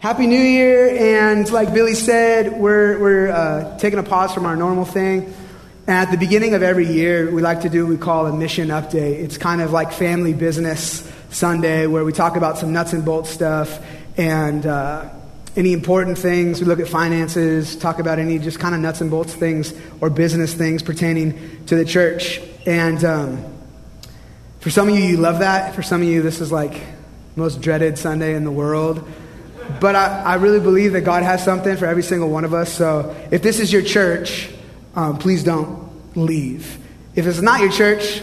Happy New Year, and like Billy said, we're, we're uh, taking a pause from our normal thing. And at the beginning of every year, we like to do what we call a mission update. It's kind of like family business Sunday, where we talk about some nuts and bolts stuff and uh, any important things. We look at finances, talk about any just kind of nuts and bolts things or business things pertaining to the church. And um, for some of you, you love that. For some of you, this is like most dreaded Sunday in the world. But I, I really believe that God has something for every single one of us. So if this is your church, um, please don't leave. If it's not your church,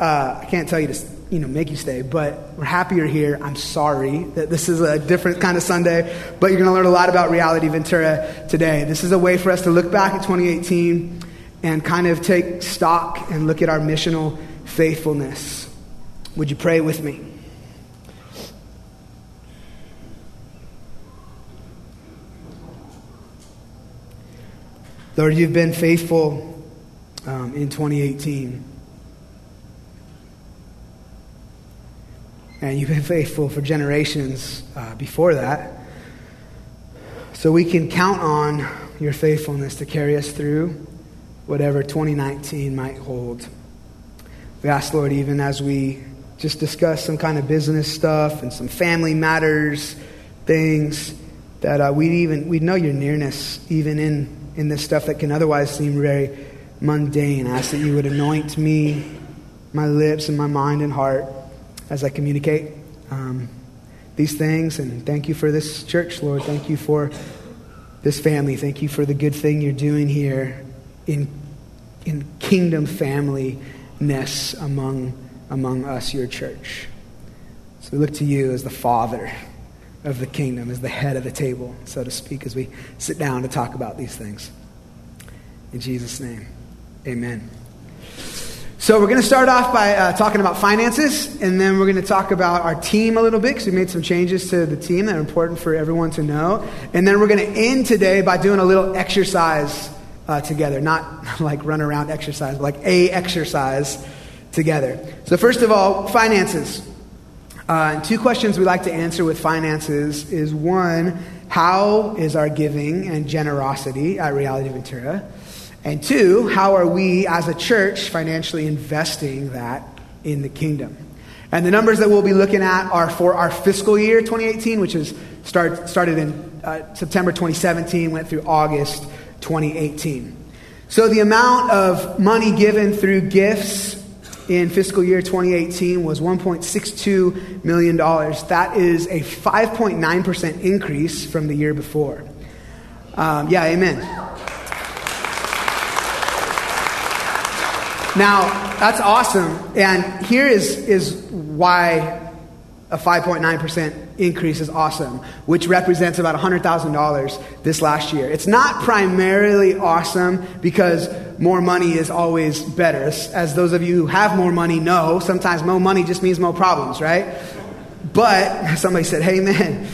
uh, I can't tell you to you know, make you stay, but we're happy you're here. I'm sorry that this is a different kind of Sunday, but you're going to learn a lot about Reality Ventura today. This is a way for us to look back at 2018 and kind of take stock and look at our missional faithfulness. Would you pray with me? Lord, you've been faithful um, in 2018. And you've been faithful for generations uh, before that. So we can count on your faithfulness to carry us through whatever 2019 might hold. We ask, Lord, even as we just discuss some kind of business stuff and some family matters, things, that uh, we'd even we'd know your nearness even in in this stuff that can otherwise seem very mundane. I ask that you would anoint me, my lips, and my mind and heart as I communicate um, these things. And thank you for this church, Lord. Thank you for this family. Thank you for the good thing you're doing here in, in kingdom familyness among, among us, your church. So we look to you as the Father of the kingdom, as the head of the table, so to speak, as we sit down to talk about these things. In Jesus' name, amen. So, we're going to start off by uh, talking about finances, and then we're going to talk about our team a little bit because we made some changes to the team that are important for everyone to know. And then we're going to end today by doing a little exercise uh, together. Not like run around exercise, but like a exercise together. So, first of all, finances. Uh, two questions we like to answer with finances is one, how is our giving and generosity at Reality Ventura? And two, how are we as a church financially investing that in the kingdom? And the numbers that we'll be looking at are for our fiscal year 2018, which is start, started in uh, September 2017, went through August 2018. So the amount of money given through gifts in fiscal year 2018 was $1.62 million. That is a 5.9% increase from the year before. Um, yeah, amen. Now, that's awesome. And here is, is why a 5.9% increase is awesome, which represents about $100,000 this last year. It's not primarily awesome because more money is always better. As those of you who have more money know, sometimes more money just means more problems, right? But somebody said, hey man,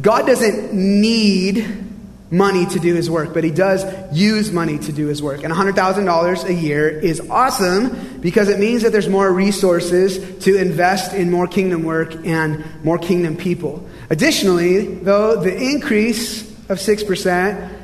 God doesn't need money to do his work, but he does use money to do his work. And $100,000 a year is awesome because it means that there's more resources to invest in more kingdom work and more kingdom people. Additionally, though, the increase of 6%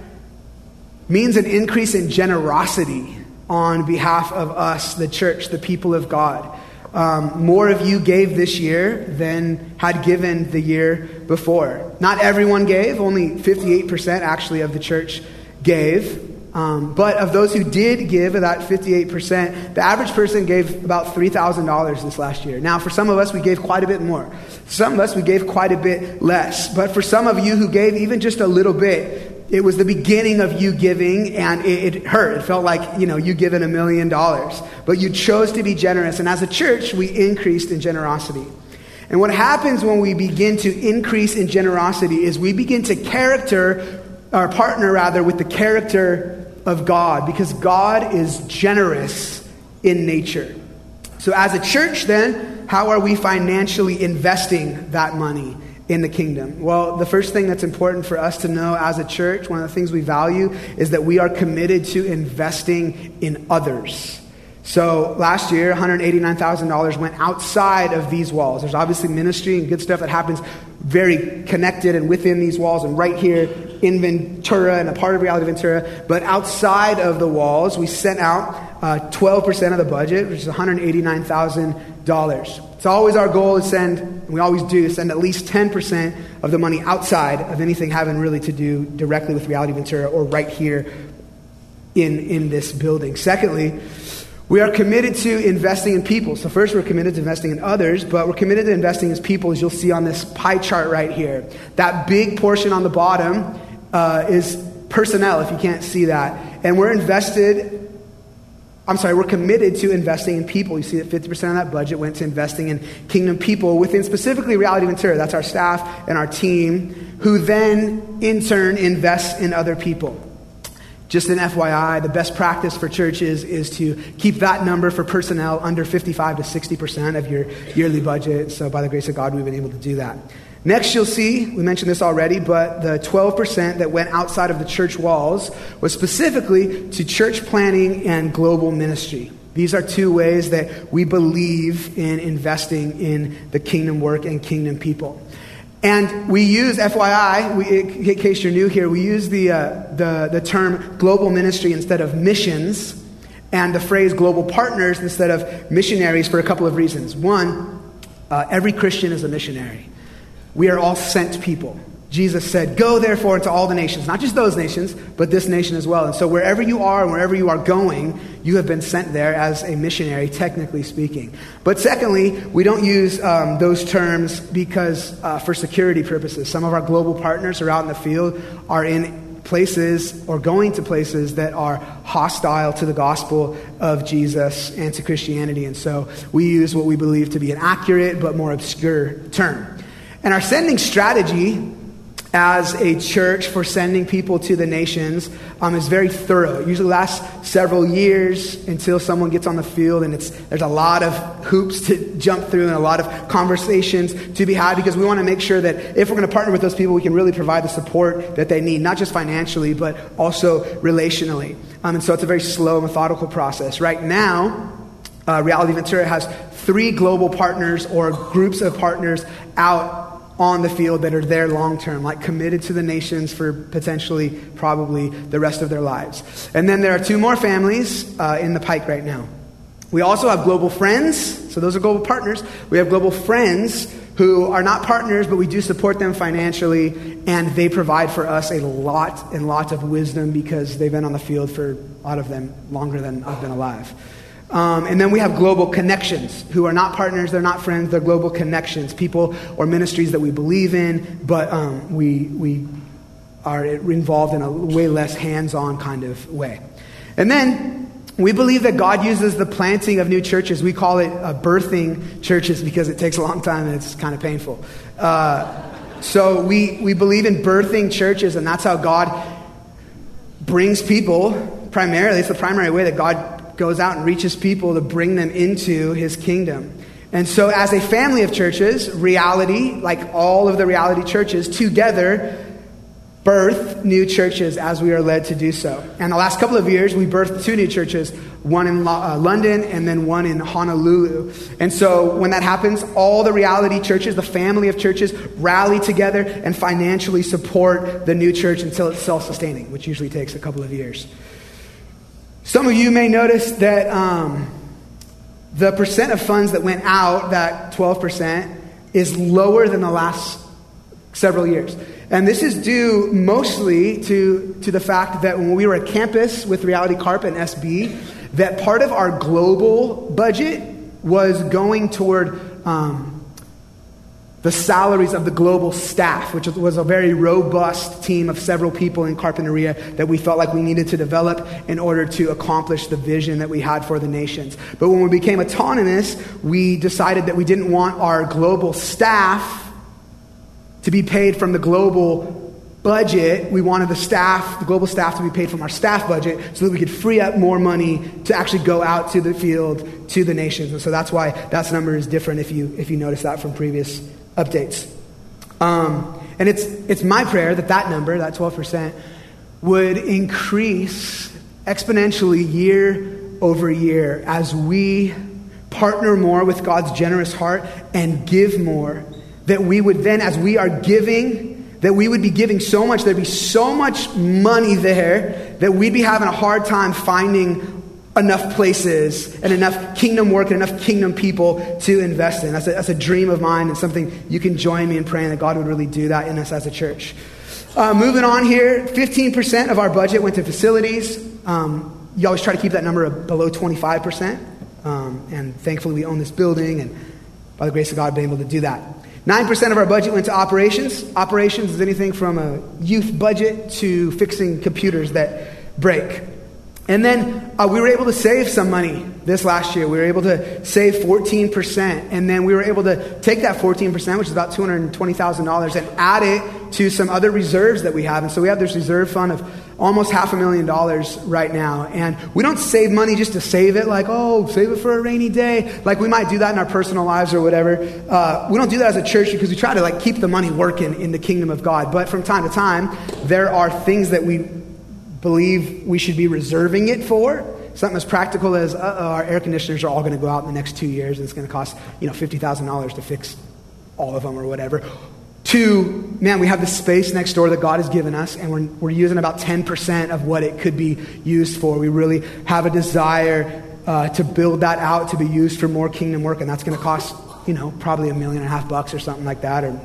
means an increase in generosity on behalf of us, the church, the people of God. Um, more of you gave this year than had given the year before. Not everyone gave, only 58% actually of the church gave. Um, but of those who did give, that 58%, the average person gave about $3,000 this last year. Now, for some of us, we gave quite a bit more. Some of us, we gave quite a bit less. But for some of you who gave even just a little bit, it was the beginning of you giving and it, it, hurt. It felt like, you know, you given a million dollars. But you chose to be generous. And as a church, we increased in generosity. And what happens when we begin to increase in generosity is we begin to character, or partner rather, with the character of God because God is generous in nature. So as a church, then, how are we financially investing that money? In the kingdom? Well, the first thing that's important for us to know as a church, one of the things we value, is that we are committed to investing in others. So last year, $189,000 went outside of these walls. There's obviously ministry and good stuff that happens very connected and within these walls, and right here in Ventura and a part of Reality Ventura. But outside of the walls, we sent out uh, 12% of the budget, which is $189,000. It's always our goal to send, and we always do, send at least 10% of the money outside of anything having really to do directly with Reality Ventura or right here in, in this building. Secondly, we are committed to investing in people. So, first, we're committed to investing in others, but we're committed to investing in people, as you'll see on this pie chart right here. That big portion on the bottom uh, is personnel, if you can't see that. And we're invested I'm sorry, we're committed to investing in people. You see that 50% of that budget went to investing in kingdom people within specifically Reality Ventura. That's our staff and our team, who then in turn invests in other people. Just an FYI, the best practice for churches is to keep that number for personnel under 55 to 60% of your yearly budget. So, by the grace of God, we've been able to do that. Next, you'll see, we mentioned this already, but the 12% that went outside of the church walls was specifically to church planting and global ministry. These are two ways that we believe in investing in the kingdom work and kingdom people. And we use, FYI, we, in case you're new here, we use the, uh, the, the term global ministry instead of missions and the phrase global partners instead of missionaries for a couple of reasons. One, uh, every Christian is a missionary. We are all sent people. Jesus said, Go therefore into all the nations, not just those nations, but this nation as well. And so wherever you are and wherever you are going, you have been sent there as a missionary, technically speaking. But secondly, we don't use um, those terms because uh, for security purposes. Some of our global partners are out in the field, are in places or going to places that are hostile to the gospel of Jesus and to Christianity. And so we use what we believe to be an accurate but more obscure term. And our sending strategy as a church for sending people to the nations um, is very thorough. It usually lasts several years until someone gets on the field, and it's, there's a lot of hoops to jump through and a lot of conversations to be had because we want to make sure that if we're going to partner with those people, we can really provide the support that they need, not just financially, but also relationally. Um, and so it's a very slow, methodical process. Right now, uh, Reality Ventura has three global partners or groups of partners out on the field that are there long term, like committed to the nations for potentially, probably the rest of their lives. And then there are two more families uh, in the pike right now. We also have global friends, so those are global partners. We have global friends who are not partners, but we do support them financially, and they provide for us a lot and lot of wisdom because they've been on the field for a lot of them longer than I've been alive. Um, and then we have global connections, who are not partners, they're not friends, they're global connections, people or ministries that we believe in, but um, we, we are involved in a way less hands on kind of way. And then we believe that God uses the planting of new churches. We call it uh, birthing churches because it takes a long time and it's kind of painful. Uh, so we, we believe in birthing churches, and that's how God brings people primarily. It's the primary way that God goes out and reaches people to bring them into his kingdom. And so, as a family of churches, reality, like all of the reality churches, together birth new churches as we are led to do so. And the last couple of years, we birthed two new churches, one in uh, London and then one in Honolulu. And so, when that happens, all the reality churches, the family of churches, rally together and financially support the new church until it's self sustaining, which usually takes a couple of years. Some of you may notice that um, the percent of funds that went out, that 12%, is lower than the last several years. And this is due mostly to, to the fact that when we were at campus with Reality Carp and SB, that part of our global budget was going toward um, the salaries of the global staff, which was a very robust team of several people in Carpinteria that we felt like we needed to develop in order to accomplish the vision that we had for the nations. But when we became autonomous, we decided that we didn't want our global staff to be paid from the global budget. We wanted the staff, the global staff, to be paid from our staff budget so that we could free up more money to actually go out to the field to the nations. And so that's why that number is different if you, if you notice that from previous updates. Um, and it's, it's my prayer that that number, that 12%, would increase exponentially year over year as we partner more with God's generous heart and give more that we would then, as we are giving, that we would be giving so much, there'd be so much money there that we'd be having a hard time finding enough places and enough kingdom work and enough kingdom people to invest in. That's a, that's a dream of mine and something you can join me in praying that God would really do that in us as a church. Uh, moving on here, 15% of our budget went to facilities. Um, you always try to keep that number below 25%. Um, and thankfully, we own this building, and by the grace of God, been able to do that. 9% of our budget went to operations. Operations is anything from a youth budget to fixing computers that break. And then uh, we were able to save some money this last year. We were able to save 14%. And then we were able to take that 14%, which is about $220,000, and add it to some other reserves that we have. And so we have this reserve fund of almost half a million dollars right now. And we don't save money just to save it, like, oh, save it for a rainy day. Like we might do that in our personal lives or whatever. Uh, we don't do that as a church because we try to like keep the money working in the kingdom of God. But from time to time, there are things that we believe we should be reserving it for. Something as practical as our air conditioners are all going to go out in the next two years, and it's going to cost you know fifty thousand dollars to fix all of them or whatever. To man, we have this space next door that God has given us, and we're, we're using about ten percent of what it could be used for. We really have a desire uh, to build that out to be used for more kingdom work, and that's going to cost you know probably a million and a half bucks or something like that, or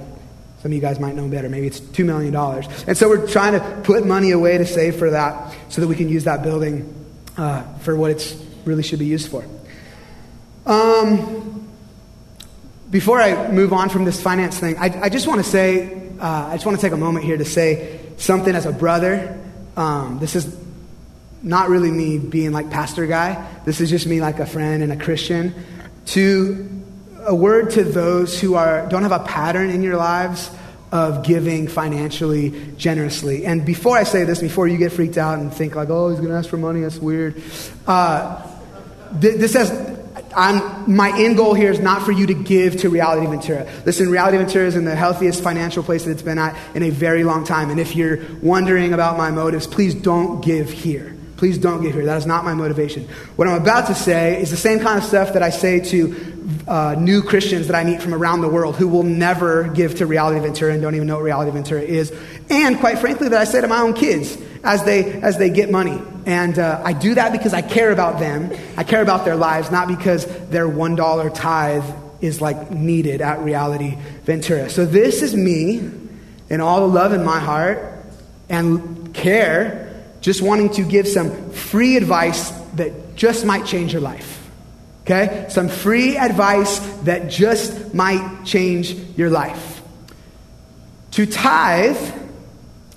some of you guys might know better. Maybe it's $2 million. And so we're trying to put money away to save for that so that we can use that building uh, for what it really should be used for. Um, before I move on from this finance thing, I, I just want to say, uh, I just want to take a moment here to say something as a brother. Um, this is not really me being like pastor guy. This is just me like a friend and a Christian. To a word to those who are, don't have a pattern in your lives of giving financially generously. And before I say this, before you get freaked out and think like, oh, he's going to ask for money, that's weird. Uh, th- this says, I'm, my end goal here is not for you to give to Reality Ventura. Listen, Reality Ventura is in the healthiest financial place that it's been at in a very long time. And if you're wondering about my motives, please don't give here. Please don't give here. That is not my motivation. What I'm about to say is the same kind of stuff that I say to uh, new Christians that I meet from around the world who will never give to Reality Ventura and don't even know what Reality Ventura is. And quite frankly, that I say to my own kids as they, as they get money. And uh, I do that because I care about them. I care about their lives, not because their $1 tithe is like needed at Reality Ventura. So this is me and all the love in my heart and care, just wanting to give some free advice that just might change your life. Okay? Some free advice that just might change your life. To tithe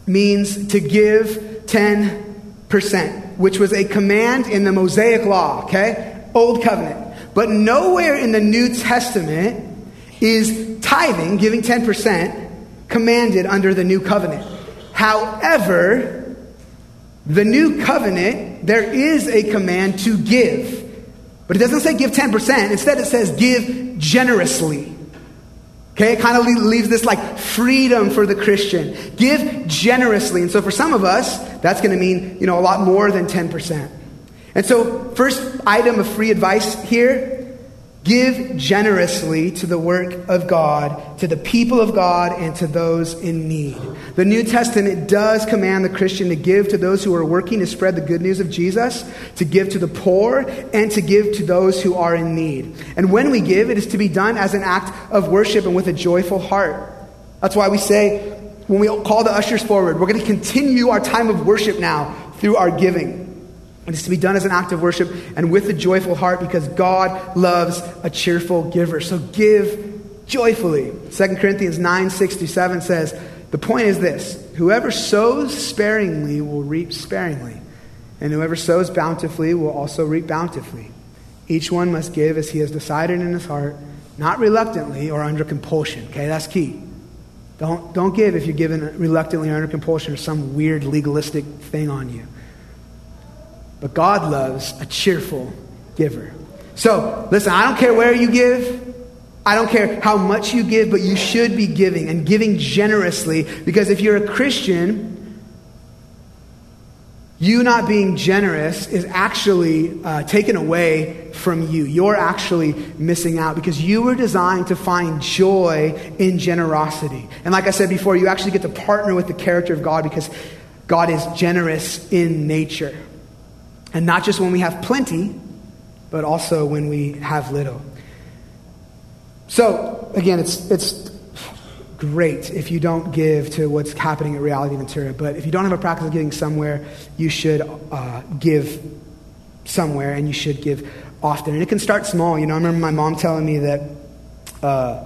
means to give 10%, which was a command in the Mosaic law, okay? Old covenant. But nowhere in the New Testament is tithing, giving 10%, commanded under the new covenant. However, the new covenant, there is a command to give. But it doesn't say give 10%. Instead, it says give generously. Okay, it kind of leaves this like freedom for the Christian. Give generously. And so for some of us, that's going to mean, you know, a lot more than 10%. And so, first item of free advice here Give generously to the work of God, to the people of God, and to those in need. The New Testament does command the Christian to give to those who are working to spread the good news of Jesus, to give to the poor, and to give to those who are in need. And when we give, it is to be done as an act of worship and with a joyful heart. That's why we say, when we call the ushers forward, we're going to continue our time of worship now through our giving. It is to be done as an act of worship and with a joyful heart because God loves a cheerful giver. So give joyfully. 2 Corinthians 9 67 says, The point is this whoever sows sparingly will reap sparingly, and whoever sows bountifully will also reap bountifully. Each one must give as he has decided in his heart, not reluctantly or under compulsion. Okay, that's key. Don't, don't give if you're given reluctantly or under compulsion or some weird legalistic thing on you. But God loves a cheerful giver. So, listen, I don't care where you give. I don't care how much you give, but you should be giving and giving generously because if you're a Christian, you not being generous is actually uh, taken away from you. You're actually missing out because you were designed to find joy in generosity. And like I said before, you actually get to partner with the character of God because God is generous in nature. And not just when we have plenty, but also when we have little. So, again, it's, it's great if you don't give to what's happening at Reality Ventura. But if you don't have a practice of giving somewhere, you should uh, give somewhere and you should give often. And it can start small. You know, I remember my mom telling me that uh,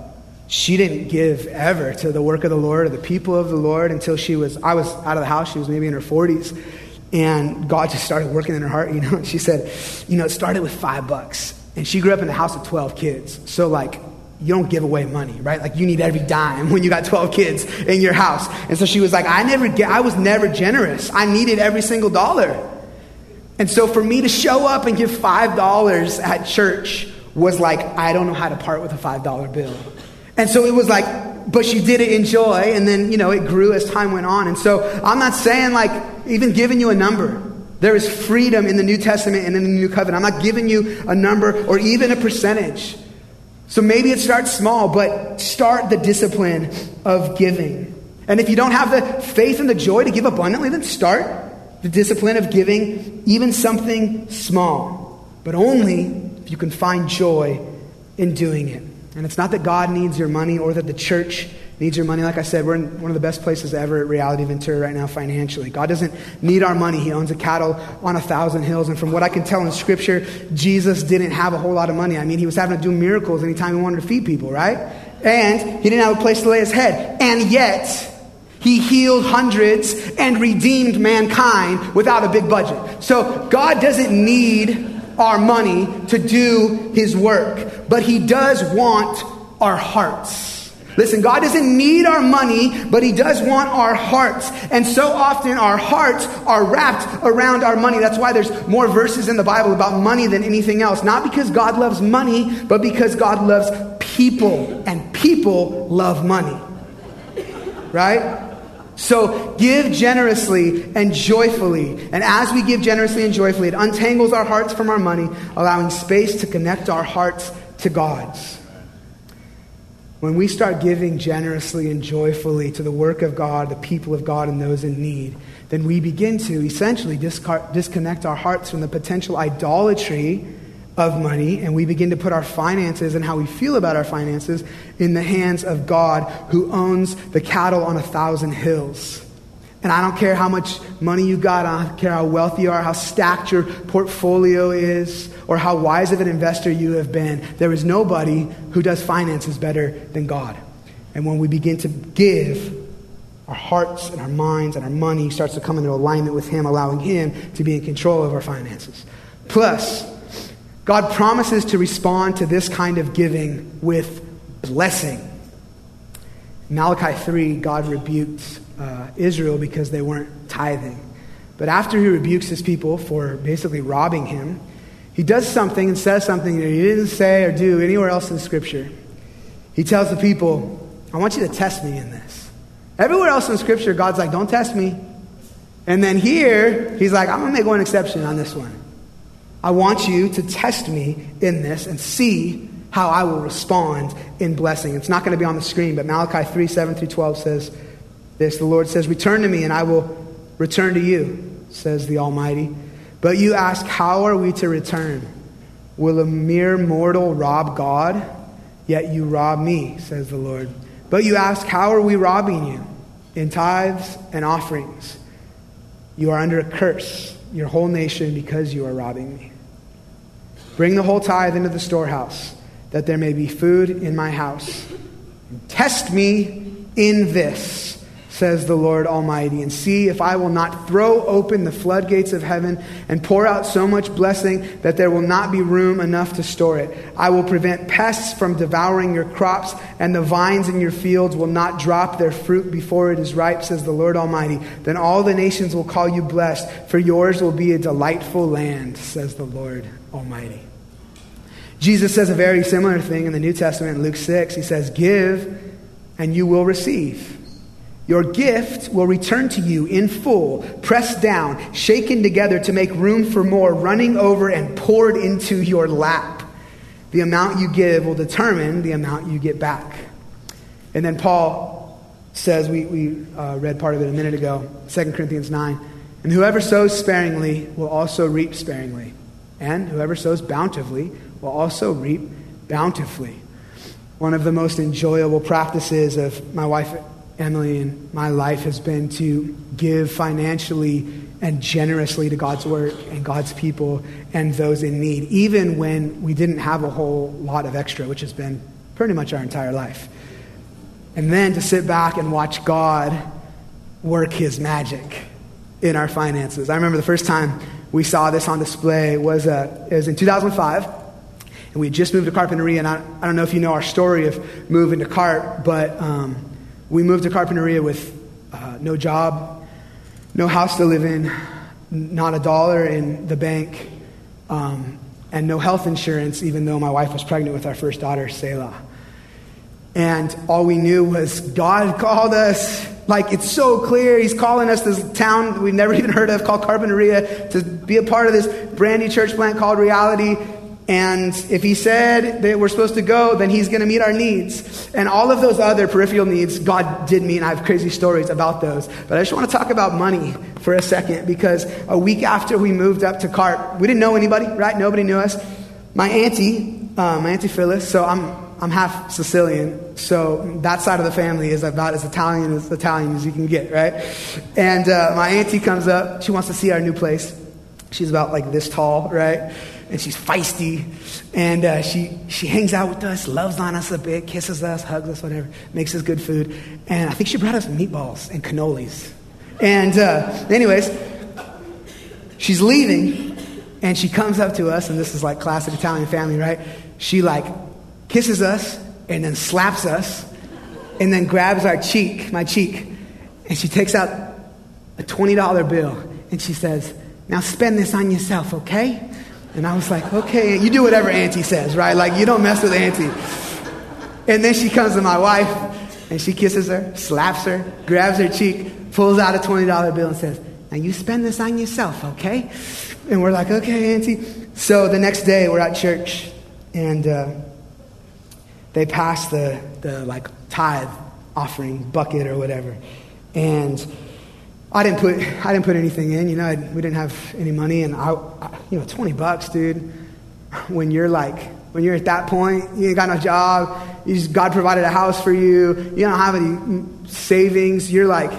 she didn't give ever to the work of the Lord or the people of the Lord until she was, I was out of the house. She was maybe in her 40s. And God just started working in her heart, you know. She said, you know, it started with five bucks. And she grew up in a house of 12 kids. So, like, you don't give away money, right? Like you need every dime when you got 12 kids in your house. And so she was like, I never get, I was never generous. I needed every single dollar. And so for me to show up and give $5 at church was like, I don't know how to part with a $5 bill. And so it was like, but she did it in joy. And then, you know, it grew as time went on. And so I'm not saying like even giving you a number. There is freedom in the New Testament and in the New Covenant. I'm not giving you a number or even a percentage. So maybe it starts small, but start the discipline of giving. And if you don't have the faith and the joy to give abundantly, then start the discipline of giving even something small, but only if you can find joy in doing it. And it's not that God needs your money or that the church needs your money. Like I said, we're in one of the best places ever at Reality Ventura right now financially. God doesn't need our money. He owns a cattle on a thousand hills. And from what I can tell in Scripture, Jesus didn't have a whole lot of money. I mean, he was having to do miracles anytime he wanted to feed people, right? And he didn't have a place to lay his head. And yet, he healed hundreds and redeemed mankind without a big budget. So God doesn't need our money to do his work, but he does want our hearts. Listen, God doesn't need our money, but He does want our hearts. And so often our hearts are wrapped around our money. That's why there's more verses in the Bible about money than anything else. Not because God loves money, but because God loves people. And people love money. Right? So give generously and joyfully. And as we give generously and joyfully, it untangles our hearts from our money, allowing space to connect our hearts to God's. When we start giving generously and joyfully to the work of God, the people of God, and those in need, then we begin to essentially disconnect our hearts from the potential idolatry of money, and we begin to put our finances and how we feel about our finances in the hands of God who owns the cattle on a thousand hills. And I don't care how much money you got, I don't care how wealthy you are, how stacked your portfolio is, or how wise of an investor you have been. There is nobody who does finances better than God. And when we begin to give, our hearts and our minds and our money starts to come into alignment with Him, allowing Him to be in control of our finances. Plus, God promises to respond to this kind of giving with blessing. Malachi 3, God rebuked uh, Israel because they weren't tithing. But after he rebukes his people for basically robbing him, he does something and says something that he didn't say or do anywhere else in Scripture. He tells the people, I want you to test me in this. Everywhere else in Scripture, God's like, don't test me. And then here, he's like, I'm going to make one exception on this one. I want you to test me in this and see how I will respond in blessing. It's not going to be on the screen, but Malachi 3 7 through 12 says this The Lord says, Return to me, and I will return to you, says the Almighty. But you ask, How are we to return? Will a mere mortal rob God? Yet you rob me, says the Lord. But you ask, How are we robbing you? In tithes and offerings. You are under a curse, your whole nation, because you are robbing me. Bring the whole tithe into the storehouse, that there may be food in my house. Test me in this says the Lord Almighty, and see if I will not throw open the floodgates of heaven and pour out so much blessing that there will not be room enough to store it. I will prevent pests from devouring your crops, and the vines in your fields will not drop their fruit before it is ripe, says the Lord Almighty. Then all the nations will call you blessed, for yours will be a delightful land, says the Lord Almighty. Jesus says a very similar thing in the New Testament in Luke 6. He says, Give, and you will receive. Your gift will return to you in full, pressed down, shaken together to make room for more, running over and poured into your lap. The amount you give will determine the amount you get back. And then Paul says, we, we uh, read part of it a minute ago, 2 Corinthians 9, and whoever sows sparingly will also reap sparingly, and whoever sows bountifully will also reap bountifully. One of the most enjoyable practices of my wife Emily and my life has been to give financially and generously to God's work and God's people and those in need, even when we didn't have a whole lot of extra, which has been pretty much our entire life. And then to sit back and watch God work his magic in our finances. I remember the first time we saw this on display was, uh, it was in 2005. And we had just moved to Carpinteria, and I, I don't know if you know our story of moving to Carp, but um, we moved to Carpinteria with uh, no job, no house to live in, not a dollar in the bank, um, and no health insurance, even though my wife was pregnant with our first daughter, Selah. And all we knew was God called us. Like, it's so clear. He's calling us this town we've never even heard of called Carpinteria to be a part of this brand new church plant called Reality. And if he said that we're supposed to go, then he's going to meet our needs. And all of those other peripheral needs, God did meet. I have crazy stories about those. But I just want to talk about money for a second because a week after we moved up to Carp, we didn't know anybody, right? Nobody knew us. My auntie, uh, my auntie Phyllis, so I'm, I'm half Sicilian, so that side of the family is about as Italian as Italian as you can get, right? And uh, my auntie comes up. She wants to see our new place. She's about like this tall, right? and she's feisty, and uh, she, she hangs out with us, loves on us a bit, kisses us, hugs us, whatever, makes us good food. And I think she brought us meatballs and cannolis. And, uh, anyways, she's leaving, and she comes up to us, and this is like classic Italian family, right? She like kisses us, and then slaps us, and then grabs our cheek, my cheek, and she takes out a $20 bill, and she says, Now spend this on yourself, okay? And I was like, okay, you do whatever Auntie says, right? Like, you don't mess with Auntie. And then she comes to my wife, and she kisses her, slaps her, grabs her cheek, pulls out a $20 bill, and says, now you spend this on yourself, okay? And we're like, okay, Auntie. So the next day, we're at church, and uh, they pass the, the, like, tithe offering bucket or whatever. And I didn't put I didn't put anything in. You know, I, we didn't have any money, and I, I, you know, twenty bucks, dude. When you're like when you're at that point, you ain't got no job. You just, God provided a house for you. You don't have any savings. You're like,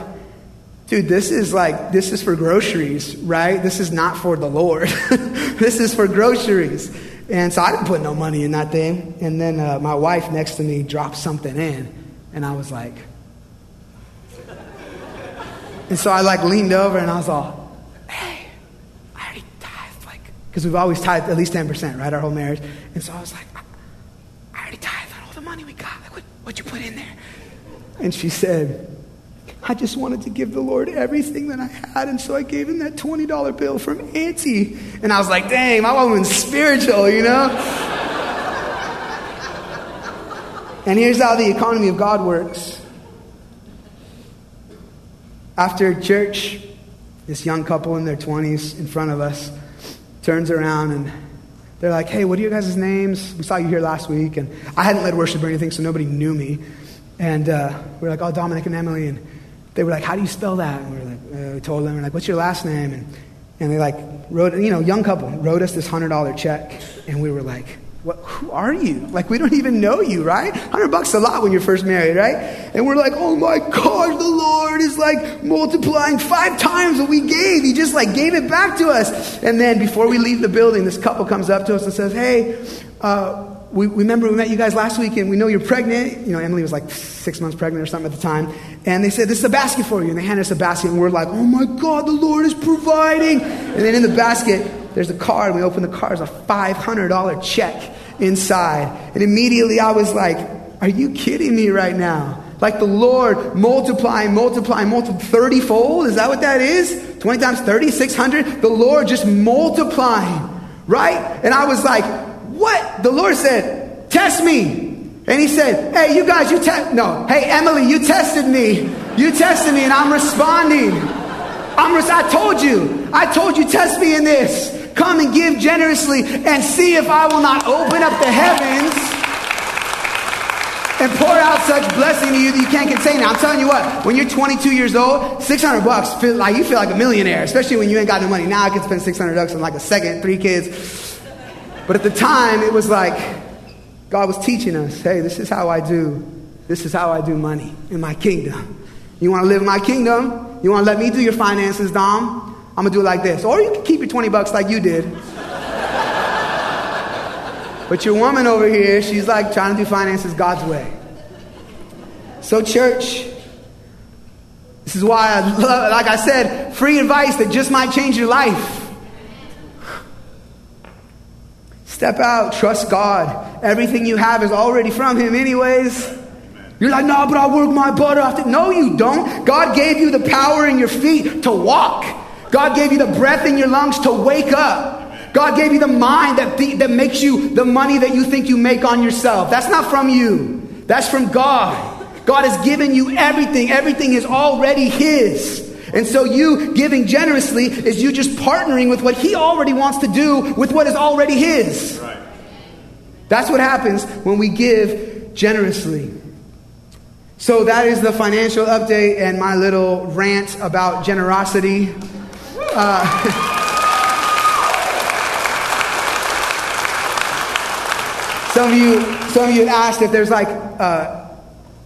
dude, this is like this is for groceries, right? This is not for the Lord. this is for groceries. And so I didn't put no money in that thing. And then uh, my wife next to me dropped something in, and I was like. And so I like leaned over and I was all, hey, I already tithed, like, because we've always tithed at least 10%, right, our whole marriage. And so I was like, I already tithed on all the money we got. Like, what, what'd you put in there? And she said, I just wanted to give the Lord everything that I had, and so I gave him that $20 bill from Auntie. And I was like, dang, my woman's spiritual, you know? and here's how the economy of God works after church, this young couple in their 20s in front of us turns around and they're like, hey, what are you guys' names? We saw you here last week. And I hadn't led worship or anything, so nobody knew me. And uh, we are like, oh, Dominic and Emily. And they were like, how do you spell that? And we were like, uh, we told them, we're like, what's your last name? And, and they like wrote, you know, young couple, wrote us this $100 check. And we were like, what, who are you? Like, we don't even know you, right? 100 bucks a lot when you're first married, right? And we're like, oh my gosh, the Lord is like multiplying five times what we gave. He just like gave it back to us. And then before we leave the building, this couple comes up to us and says, hey, uh, we, remember we met you guys last week and we know you're pregnant. You know, Emily was like six months pregnant or something at the time. And they said, This is a basket for you. And they handed us a basket and we're like, Oh my God, the Lord is providing. And then in the basket, there's a card. And We open the card. There's a $500 check inside. And immediately I was like, Are you kidding me right now? Like the Lord multiplying, multiplying, multiplying, 30 fold? Is that what that is? 20 times 30, 600? The Lord just multiplying, right? And I was like, What? The Lord said, Test me. And he said, Hey, you guys, you test. no, hey, Emily, you tested me. You tested me, and I'm responding. I'm I told you. I told you, test me in this. Come and give generously and see if I will not open up the heavens and pour out such blessing to you that you can't contain it. I'm telling you what, when you're 22 years old, 600 bucks, feel like you feel like a millionaire, especially when you ain't got no money. Now I can spend 600 bucks on like a second, three kids. But at the time, it was like God was teaching us, hey, this is how I do, this is how I do money in my kingdom. You want to live in my kingdom? You want to let me do your finances, Dom? I'm gonna do it like this. Or you can keep your 20 bucks like you did. but your woman over here, she's like trying to do finances God's way. So, church, this is why I love, like I said, free advice that just might change your life. Step out, trust God. Everything you have is already from Him, anyways. You're like, no, but I work my butt off. No, you don't. God gave you the power in your feet to walk. God gave you the breath in your lungs to wake up. God gave you the mind that, th- that makes you the money that you think you make on yourself. That's not from you, that's from God. God has given you everything, everything is already His. And so, you giving generously is you just partnering with what He already wants to do with what is already His. Right. That's what happens when we give generously. So, that is the financial update and my little rant about generosity. Uh, some of you, some of you asked if there's like, uh,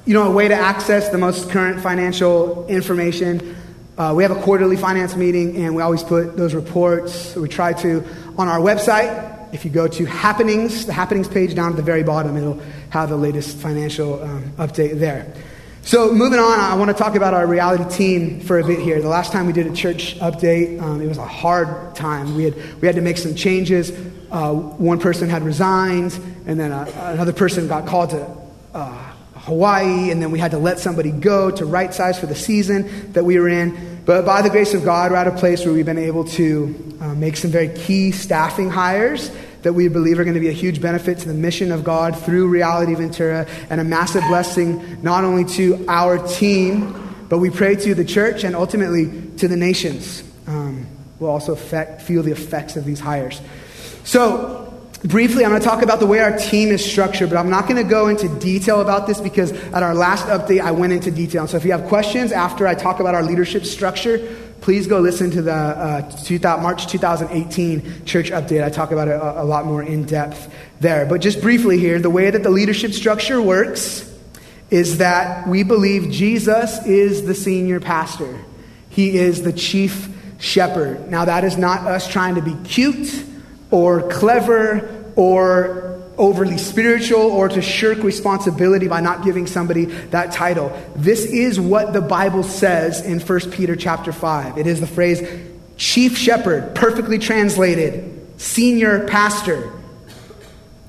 you know, a way to access the most current financial information. Uh, we have a quarterly finance meeting, and we always put those reports. We try to on our website. If you go to happenings, the happenings page down at the very bottom, it'll have the latest financial um, update there. So, moving on, I want to talk about our reality team for a bit here. The last time we did a church update, um, it was a hard time. We had, we had to make some changes. Uh, one person had resigned, and then uh, another person got called to uh, Hawaii, and then we had to let somebody go to right size for the season that we were in. But by the grace of God, we're at a place where we've been able to uh, make some very key staffing hires that we believe are going to be a huge benefit to the mission of God through Reality Ventura and a massive blessing not only to our team, but we pray to the church and ultimately to the nations. Um, we'll also feel the effects of these hires. So, Briefly, I'm going to talk about the way our team is structured, but I'm not going to go into detail about this because at our last update, I went into detail. So if you have questions after I talk about our leadership structure, please go listen to the uh, March 2018 church update. I talk about it a, a lot more in depth there. But just briefly here, the way that the leadership structure works is that we believe Jesus is the senior pastor, he is the chief shepherd. Now, that is not us trying to be cute or clever or overly spiritual or to shirk responsibility by not giving somebody that title. This is what the Bible says in 1 Peter chapter 5. It is the phrase chief shepherd, perfectly translated, senior pastor.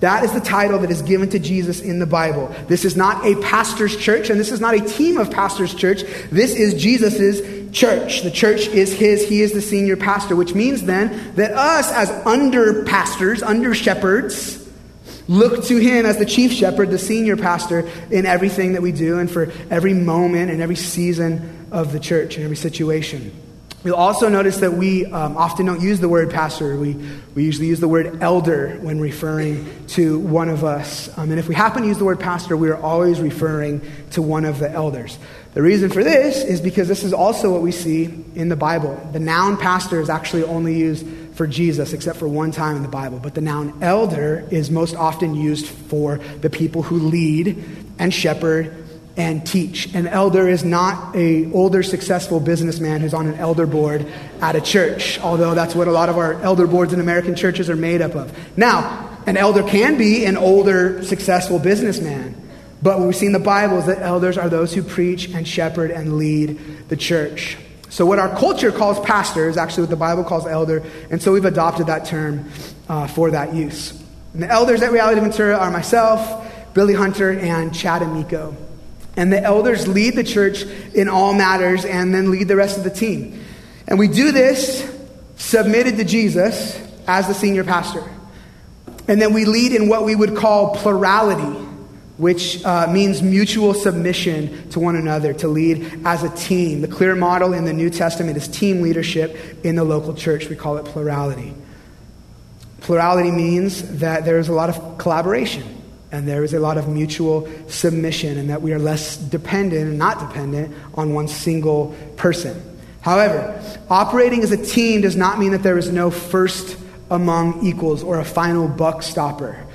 That is the title that is given to Jesus in the Bible. This is not a pastor's church, and this is not a team of pastors' church. This is Jesus' church. The church is his. He is the senior pastor, which means then that us, as under pastors, under shepherds, Look to him as the chief shepherd, the senior pastor in everything that we do and for every moment and every season of the church and every situation. You'll also notice that we um, often don't use the word pastor. We, we usually use the word elder when referring to one of us. Um, and if we happen to use the word pastor, we are always referring to one of the elders. The reason for this is because this is also what we see in the Bible. The noun pastor is actually only used for Jesus, except for one time in the Bible. But the noun elder is most often used for the people who lead and shepherd and teach. An elder is not a older successful businessman who's on an elder board at a church, although that's what a lot of our elder boards in American churches are made up of. Now, an elder can be an older successful businessman. But what we see in the Bible is that elders are those who preach and shepherd and lead the church. So, what our culture calls pastor is actually what the Bible calls elder, and so we've adopted that term uh, for that use. And the elders at Reality Ventura are myself, Billy Hunter, and Chad Amico. And the elders lead the church in all matters and then lead the rest of the team. And we do this submitted to Jesus as the senior pastor. And then we lead in what we would call plurality which uh, means mutual submission to one another, to lead as a team. The clear model in the New Testament is team leadership in the local church. We call it plurality. Plurality means that there is a lot of collaboration and there is a lot of mutual submission, and that we are less dependent and not dependent on one single person. However, operating as a team does not mean that there is no first among equals or a final buck stopper.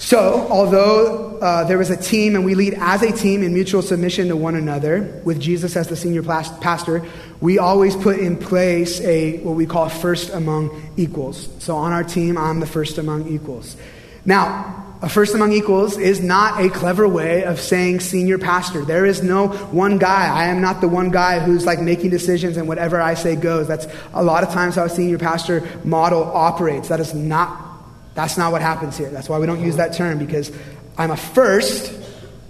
So, although uh, there was a team and we lead as a team in mutual submission to one another, with Jesus as the senior pastor, we always put in place a what we call first among equals. So, on our team, I'm the first among equals. Now, a first among equals is not a clever way of saying senior pastor. There is no one guy. I am not the one guy who's like making decisions and whatever I say goes. That's a lot of times how a senior pastor model operates. That is not that's not what happens here. That's why we don't use that term because I'm a first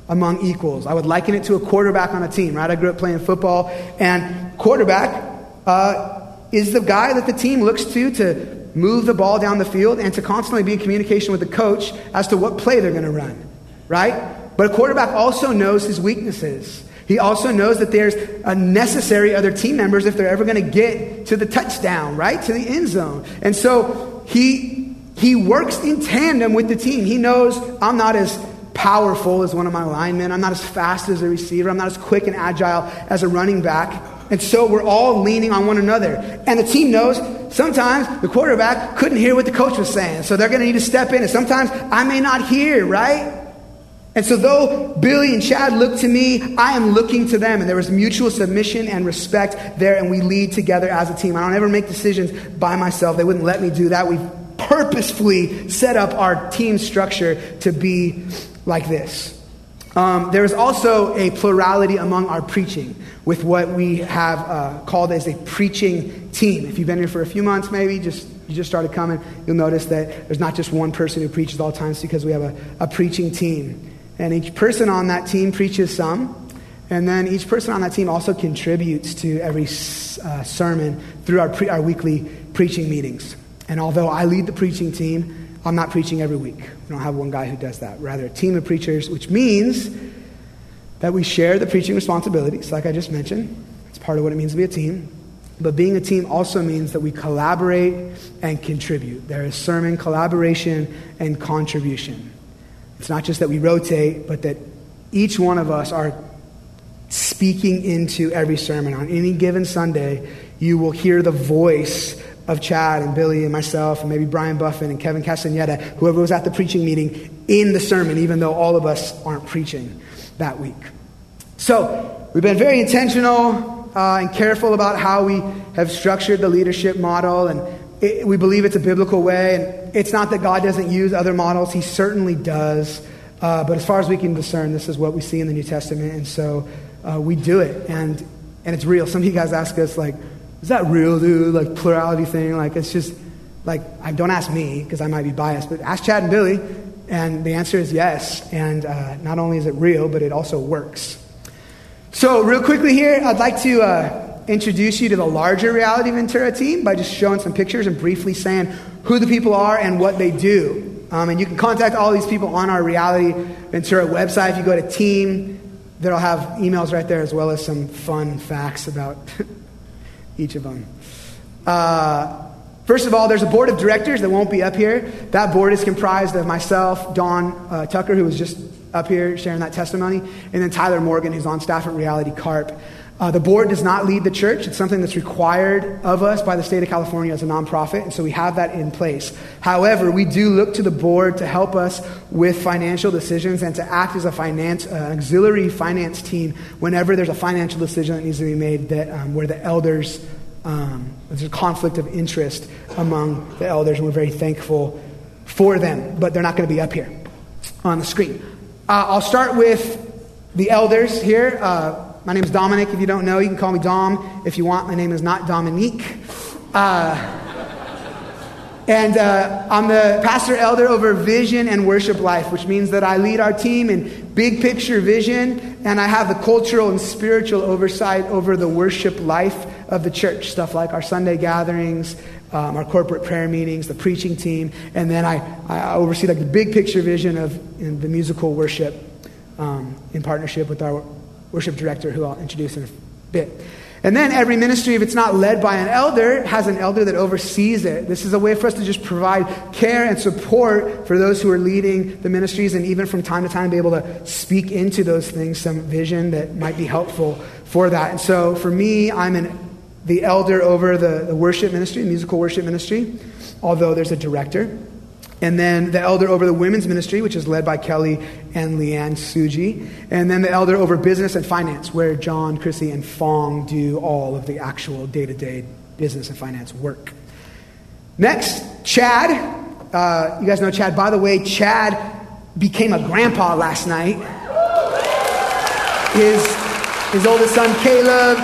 among equals. I would liken it to a quarterback on a team, right? I grew up playing football, and quarterback uh, is the guy that the team looks to to move the ball down the field and to constantly be in communication with the coach as to what play they're going to run, right? But a quarterback also knows his weaknesses. He also knows that there's a necessary other team members if they're ever going to get to the touchdown, right? To the end zone. And so he he works in tandem with the team. He knows I'm not as powerful as one of my linemen. I'm not as fast as a receiver. I'm not as quick and agile as a running back. And so we're all leaning on one another. And the team knows sometimes the quarterback couldn't hear what the coach was saying. So they're going to need to step in. And sometimes I may not hear, right? And so, though Billy and Chad look to me, I am looking to them. And there is mutual submission and respect there, and we lead together as a team. I don't ever make decisions by myself. They wouldn't let me do that. We've purposefully set up our team structure to be like this. Um, there is also a plurality among our preaching with what we have uh, called as a preaching team. If you've been here for a few months, maybe just you just started coming, you'll notice that there's not just one person who preaches all times because we have a, a preaching team. And each person on that team preaches some, and then each person on that team also contributes to every uh, sermon through our, pre- our weekly preaching meetings. And although I lead the preaching team, I'm not preaching every week. We don't have one guy who does that. Rather, a team of preachers, which means that we share the preaching responsibilities, like I just mentioned. It's part of what it means to be a team. But being a team also means that we collaborate and contribute. There is sermon collaboration and contribution. It's not just that we rotate, but that each one of us are speaking into every sermon. On any given Sunday, you will hear the voice of Chad and Billy and myself and maybe Brian Buffin and Kevin Castaneda, whoever was at the preaching meeting, in the sermon, even though all of us aren't preaching that week. So, we've been very intentional uh, and careful about how we have structured the leadership model, and it, we believe it's a biblical way. And it's not that God doesn't use other models, He certainly does. Uh, but as far as we can discern, this is what we see in the New Testament, and so uh, we do it. And, and it's real. Some of you guys ask us, like, is that real, dude? Like plurality thing? Like it's just like I don't ask me because I might be biased, but ask Chad and Billy, and the answer is yes. And uh, not only is it real, but it also works. So real quickly here, I'd like to uh, introduce you to the larger Reality Ventura team by just showing some pictures and briefly saying who the people are and what they do. Um, and you can contact all these people on our Reality Ventura website. If you go to team, that'll have emails right there as well as some fun facts about each of them. Uh, first of all, there's a board of directors that won't be up here. That board is comprised of myself, Don uh, Tucker, who was just up here sharing that testimony, and then Tyler Morgan, who's on staff at Reality Carp. Uh, the board does not lead the church. It's something that's required of us by the state of California as a nonprofit, and so we have that in place. However, we do look to the board to help us with financial decisions and to act as a finance, uh, auxiliary finance team whenever there's a financial decision that needs to be made that um, where the elders um, there's a conflict of interest among the elders, and we're very thankful for them. But they're not going to be up here on the screen. Uh, I'll start with the elders here. My name is Dominic. If you don't know, you can call me Dom if you want. My name is not Dominique. Uh, and uh, I'm the pastor elder over vision and worship life, which means that I lead our team in big picture vision, and I have the cultural and spiritual oversight over the worship life of the church. Stuff like our Sunday gatherings, um, our corporate prayer meetings, the preaching team, and then I, I oversee like the big picture vision of the musical worship um, in partnership with our worship director, who I'll introduce in a bit. And then every ministry, if it's not led by an elder, has an elder that oversees it. This is a way for us to just provide care and support for those who are leading the ministries, and even from time to time be able to speak into those things, some vision that might be helpful for that. And so for me, I'm an, the elder over the, the worship ministry, musical worship ministry, although there's a director. And then the elder over the women's ministry, which is led by Kelly and Leanne Suji. And then the elder over business and finance, where John, Chrissy, and Fong do all of the actual day to day business and finance work. Next, Chad. Uh, you guys know Chad. By the way, Chad became a grandpa last night. His, his oldest son, Caleb,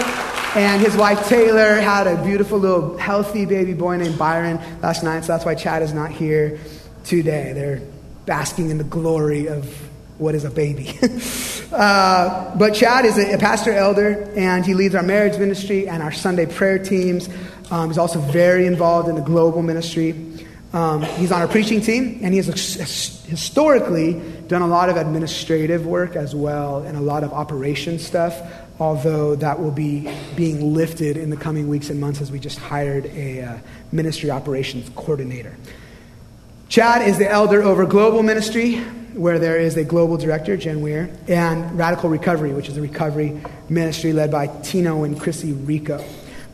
and his wife Taylor had a beautiful little healthy baby boy named Byron last night, so that's why Chad is not here today. They're basking in the glory of what is a baby. uh, but Chad is a, a, pastor elder, and he leads our marriage ministry and our Sunday prayer teams. Um, he's also very involved in the global ministry. Um, he's on our preaching team, and he has historically done a lot of administrative work as well and a lot of operation stuff, although that will be being lifted in the coming weeks and months as we just hired a uh, ministry operations coordinator. Chad is the elder over global ministry, where there is a global director, Jen Weir, and Radical Recovery, which is a recovery ministry led by Tino and Chrissy Rico.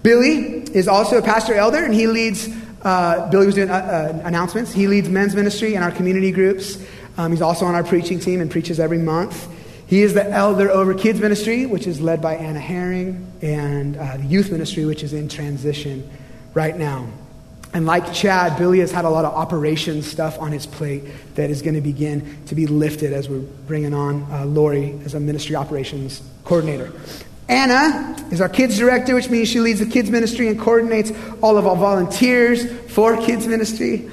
Billy is also a pastor elder, and he leads, uh, Billy was doing uh, uh, announcements. He leads men's ministry and our community groups. Um, he's also on our preaching team and preaches every month. He is the elder over kids ministry, which is led by Anna Herring, and uh, the youth ministry, which is in transition right now. And like Chad, Billy has had a lot of operations stuff on his plate that is going to begin to be lifted as we're bringing on uh, Lori as a ministry operations coordinator. Anna is our kids director, which means she leads the kids ministry and coordinates all of our volunteers for kids ministry.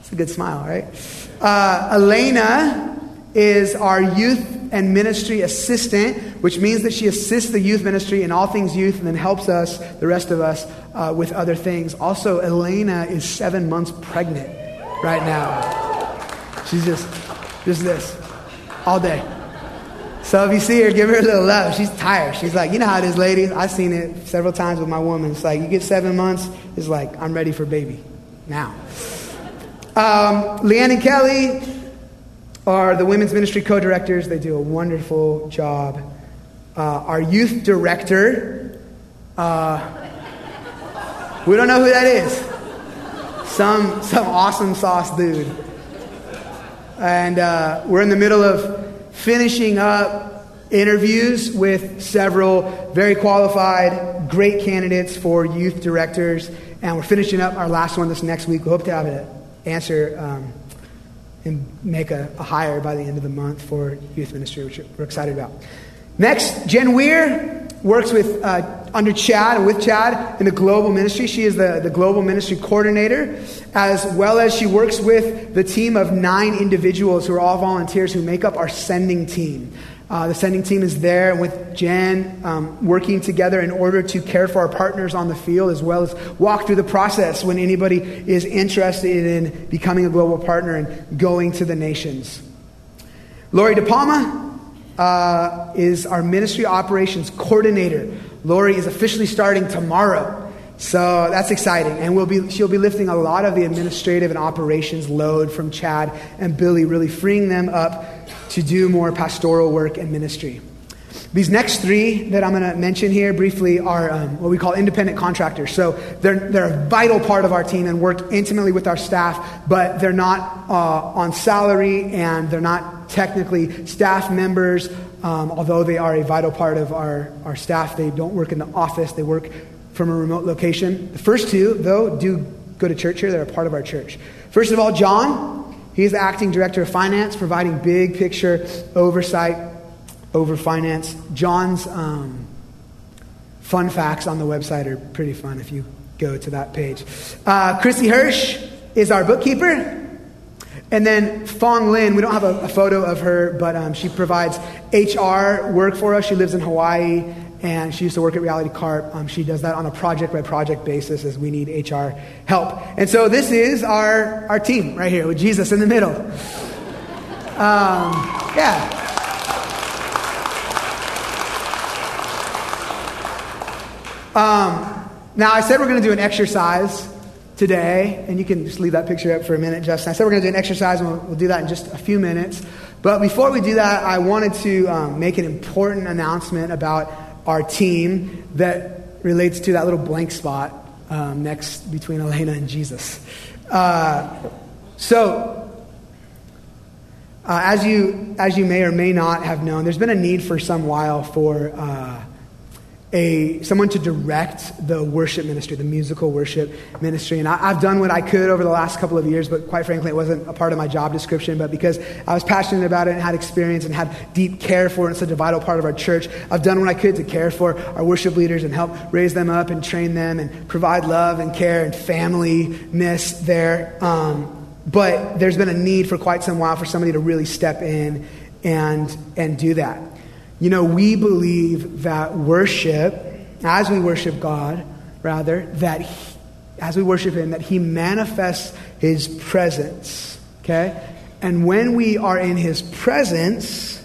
It's a good smile, right? Uh, Elena is our youth and ministry assistant, which means that she assists the youth ministry in all things youth and then helps us, the rest of us, uh, with other things. Also, Elena is seven months pregnant right now. She's just, just this, all day. So if you see her, give her a little love. She's tired. She's like, you know how it is, ladies. I've seen it several times with my woman. It's like, you get seven months, it's like, I'm ready for baby now. Um, Leanne and Kelly, are the women's ministry co directors. They do a wonderful job. Uh, our youth director, uh, we don't know who that is. Some, some awesome sauce dude. And uh, we're in the middle of finishing up interviews with several very qualified, great candidates for youth directors. And we're finishing up our last one this next week. We hope to have an answer. Um, and make a, a hire by the end of the month for youth ministry, which we're excited about. Next, Jen Weir works with uh, under Chad and with Chad in the global ministry. She is the, the global ministry coordinator, as well as she works with the team of nine individuals who are all volunteers who make up our sending team. Uh, the sending team is there with Jen, um, working together in order to care for our partners on the field as well as walk through the process when anybody is interested in becoming a global partner and going to the nations. Lori DePalma uh, is our ministry operations coordinator. Lori is officially starting tomorrow. So that's exciting. And we'll be, she'll be lifting a lot of the administrative and operations load from Chad and Billy, really freeing them up to do more pastoral work and ministry. These next three that I'm going to mention here briefly are um, what we call independent contractors. So they're, they're a vital part of our team and work intimately with our staff, but they're not uh, on salary and they're not technically staff members. Um, although they are a vital part of our, our staff, they don't work in the office, they work from a remote location. The first two, though, do go to church here. They're a part of our church. First of all, John. He's the acting director of finance, providing big picture oversight over finance. John's um, fun facts on the website are pretty fun if you go to that page. Uh, Chrissy Hirsch is our bookkeeper. And then Fong Lin, we don't have a, a photo of her, but um, she provides HR work for us. She lives in Hawaii and she used to work at Reality Carp. Um, she does that on a project by project basis as we need HR help. And so this is our, our team right here with Jesus in the middle. Um, yeah. Um, now, I said we're going to do an exercise today, and you can just leave that picture up for a minute, Justin. I said we're going to do an exercise, and we'll, we'll, do that in just a few minutes. But before we do that, I wanted to um, make an important announcement about our team that relates to that little blank spot um, next between Elena and Jesus. Uh, so, uh, as, you, as you may or may not have known, there's been a need for some while for uh, a, someone to direct the worship ministry, the musical worship ministry. And I, have done what I could over the last couple of years, but quite frankly, it wasn't a part of my job description. But because I was passionate about it and had experience and had deep care for it, and such a vital part of our church, I've done what I could to care for our worship leaders and help raise them up and train them and provide love and care and familyness there. Um, but there's been a need for quite some while for somebody to really step in and, and do that. You know, we believe that worship, as we worship God, rather, that he, as we worship Him, that He manifests His presence. Okay? And when we are in His presence,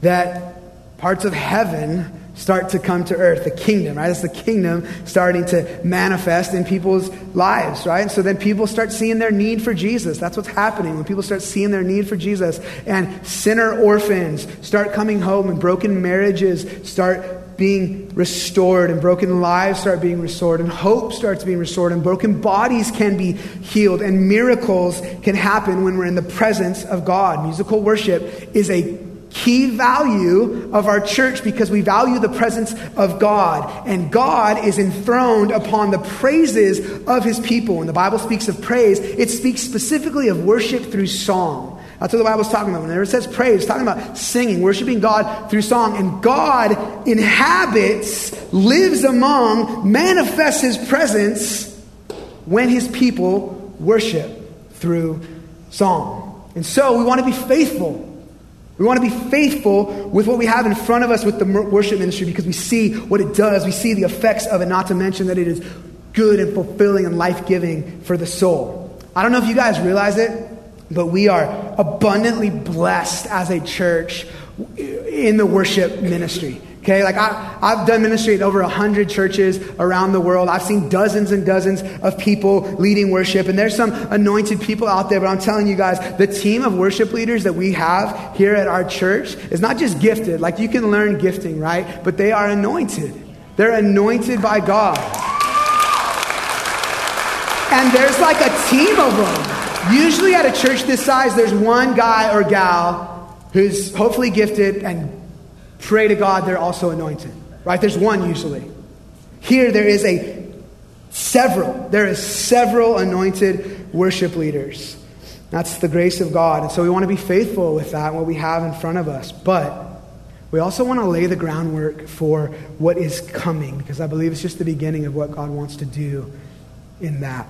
that parts of heaven start to come to earth, the kingdom, right? It's the kingdom starting to manifest in people's lives, right? So then people start seeing their need for Jesus. That's what's happening when people start seeing their need for Jesus. And sinner orphans start coming home, and broken marriages start being restored, and broken lives start being restored, and hope starts being restored, and broken bodies can be healed, and miracles can happen when we're in the presence of God. Musical worship is a key value of our church because we value the presence of God. And God is enthroned upon the praises of his people. When the Bible speaks of praise, it speaks specifically of worship through song. That's what the Bible's talking about. Whenever it says praise, it's talking about singing, worshiping God through song. And God inhabits, lives among, manifests his presence when his people worship through song. And so we want to be faithful we want to be faithful with what we have in front of us with the worship ministry because we see what it does. We see the effects of it, not to mention that it is good and fulfilling and life giving for the soul. I don't know if you guys realize it, but we are abundantly blessed as a church in the worship ministry. Okay, like I, I've done ministry at over 100 churches around the world. I've seen dozens and dozens of people leading worship, and there's some anointed people out there, but I'm telling you guys, the team of worship leaders that we have here at our church is not just gifted, like you can learn gifting, right? But they are anointed. They're anointed by God. And there's like a team of them. Usually at a church this size, there's one guy or gal who's hopefully gifted and pray to God, they're also anointed. Right? There's one usually. Here there is a several. There is several anointed worship leaders. That's the grace of God. And so we want to be faithful with that, what we have in front of us. But we also want to lay the groundwork for what is coming, because I believe it's just the beginning of what God wants to do in that.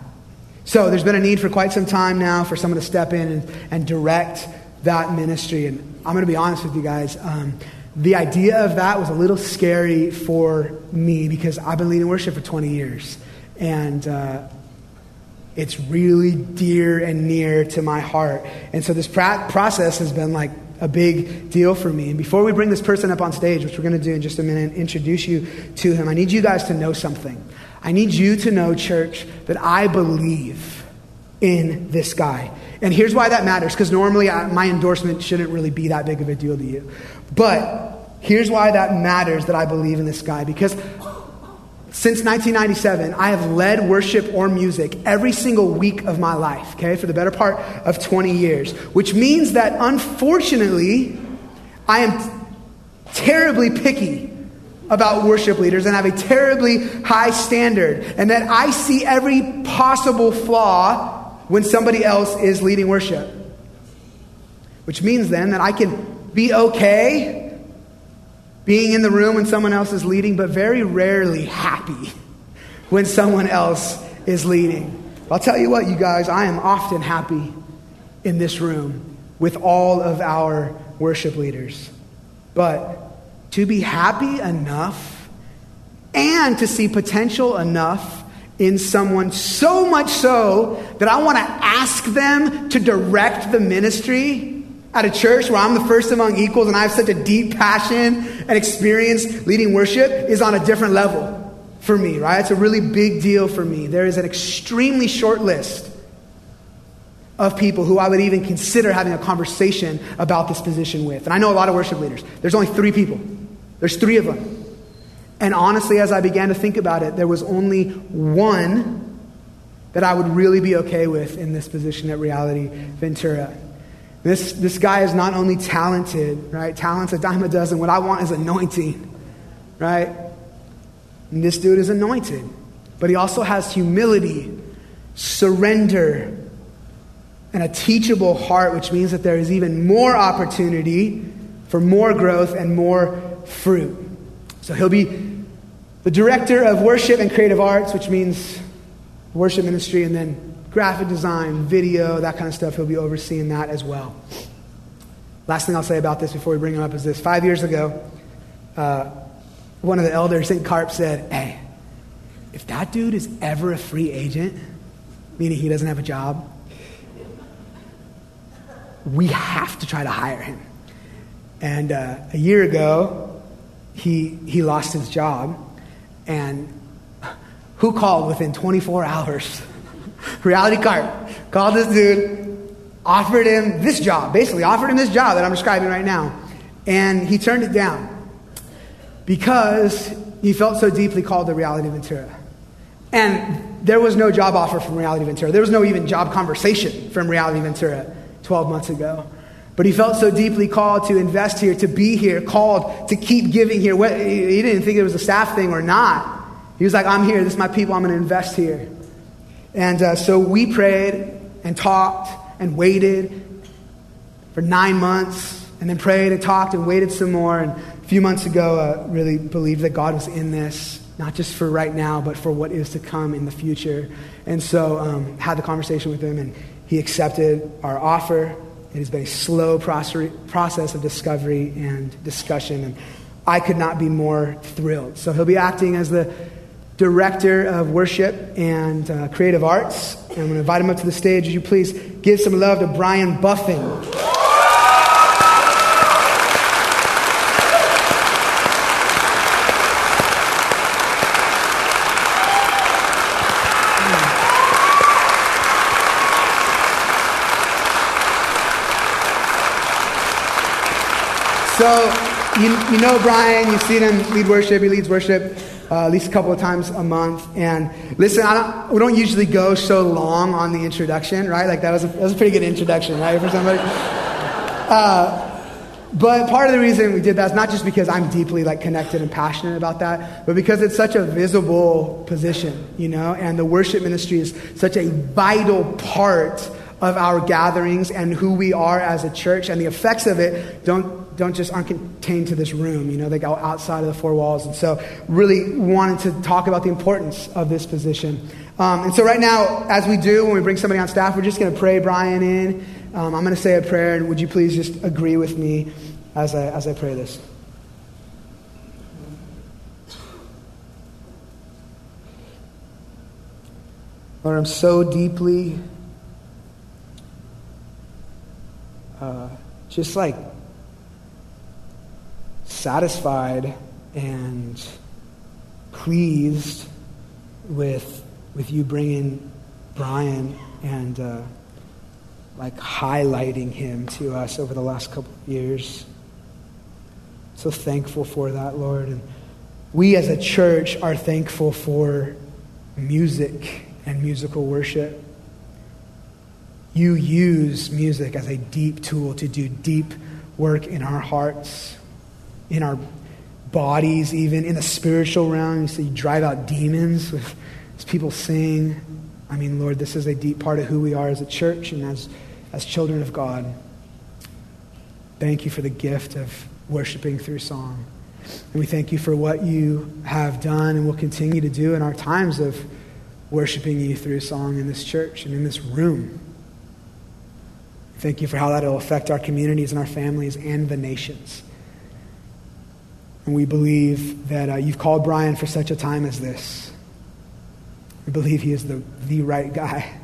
So there's been a need for quite some time now for someone to step in and, and direct that ministry. And I'm going to be honest with you guys. Um, the idea of that was a little scary for me because I've been leading worship for 20 years. And uh, it's really dear and near to my heart. And so this pra- process has been like a big deal for me. And before we bring this person up on stage, which we're going to do in just a minute, introduce you to him, I need you guys to know something. I need you to know, church, that I believe in this guy. And here's why that matters, because normally I, my endorsement shouldn't really be that big of a deal to you. But here's why that matters that I believe in this guy, because since 1997, I have led worship or music every single week of my life, okay, for the better part of 20 years, which means that unfortunately, I am terribly picky about worship leaders and have a terribly high standard, and that I see every possible flaw when somebody else is leading worship. Which means then that I can be okay being in the room when someone else is leading, but very rarely happy when someone else is leading. I'll tell you what, you guys, I am often happy in this room with all of our worship leaders. But to be happy enough and to see potential enough in someone so much so that I want to ask them to direct the ministry at a church where I'm the first among equals and I have such a deep passion and experience leading worship is on a different level for me, right? It's a really big deal for me. There is an extremely short list of people who I would even consider having a conversation about this position with. And I know a lot of worship leaders. There's only three people, there's three of them. And honestly, as I began to think about it, there was only one that I would really be okay with in this position at Reality Ventura. This, this guy is not only talented, right? Talent's a dime a dozen. What I want is anointing, right? And this dude is anointed. But he also has humility, surrender, and a teachable heart, which means that there is even more opportunity for more growth and more fruit. So he'll be the director of worship and creative arts, which means worship ministry, and then graphic design, video, that kind of stuff. He'll be overseeing that as well. Last thing I'll say about this before we bring him up is this. Five years ago, uh, one of the elders in Carp said, Hey, if that dude is ever a free agent, meaning he doesn't have a job, we have to try to hire him. And uh, a year ago, he, he lost his job. And who called within 24 hours? Reality Carp called this dude, offered him this job, basically offered him this job that I'm describing right now. And he turned it down because he felt so deeply called to Reality Ventura. And there was no job offer from Reality Ventura. There was no even job conversation from Reality Ventura. 12 months ago. But he felt so deeply called to invest here, to be here, called to keep giving here. He didn't think it was a staff thing or not. He was like, I'm here. This is my people. I'm going to invest here. And uh, so we prayed and talked and waited for nine months, and then prayed and talked and waited some more. And a few months ago, uh, really believed that God was in this, not just for right now, but for what is to come in the future. And so um, had the conversation with him, and he accepted our offer. It has been a slow process of discovery and discussion, and I could not be more thrilled. So he'll be acting as the director of worship and uh, creative arts. And I'm going to invite him up to the stage. Would you please give some love to Brian Buffing? So, you, you know Brian, you've seen him lead worship, he leads worship uh, at least a couple of times a month. And listen, don't, we don't usually go so long on the introduction, right? Like that was a, that was a pretty good introduction, right, for somebody? Uh, but part of the reason we did that is not just because I'm deeply like connected and passionate about that, but because it's such a visible position, you know, and the worship ministry is such a vital part of our gatherings and who we are as a church, and the effects of it don't don't just aren't contained to this room. You know, they go outside of the four walls. And so, really wanted to talk about the importance of this position. Um, and so, right now, as we do when we bring somebody on staff, we're just going to pray Brian in. Um, I'm going to say a prayer, and would you please just agree with me as I, as I pray this? Lord, I'm so deeply uh, just like satisfied and pleased with, with you bringing Brian and uh, like highlighting him to us over the last couple of years. So thankful for that, Lord. And we as a church are thankful for music and musical worship. You use music as a deep tool to do deep work in our hearts in our bodies, even in the spiritual realm. You see, you drive out demons with, as people sing. I mean, Lord, this is a deep part of who we are as a church and as, as children of God. Thank you for the gift of worshiping through song. And we thank you for what you have done and will continue to do in our times of worshiping you through song in this church and in this room. Thank you for how that will affect our communities and our families and the nations. And we believe that uh, you've called Brian for such a time as this. We believe he is the, the right guy.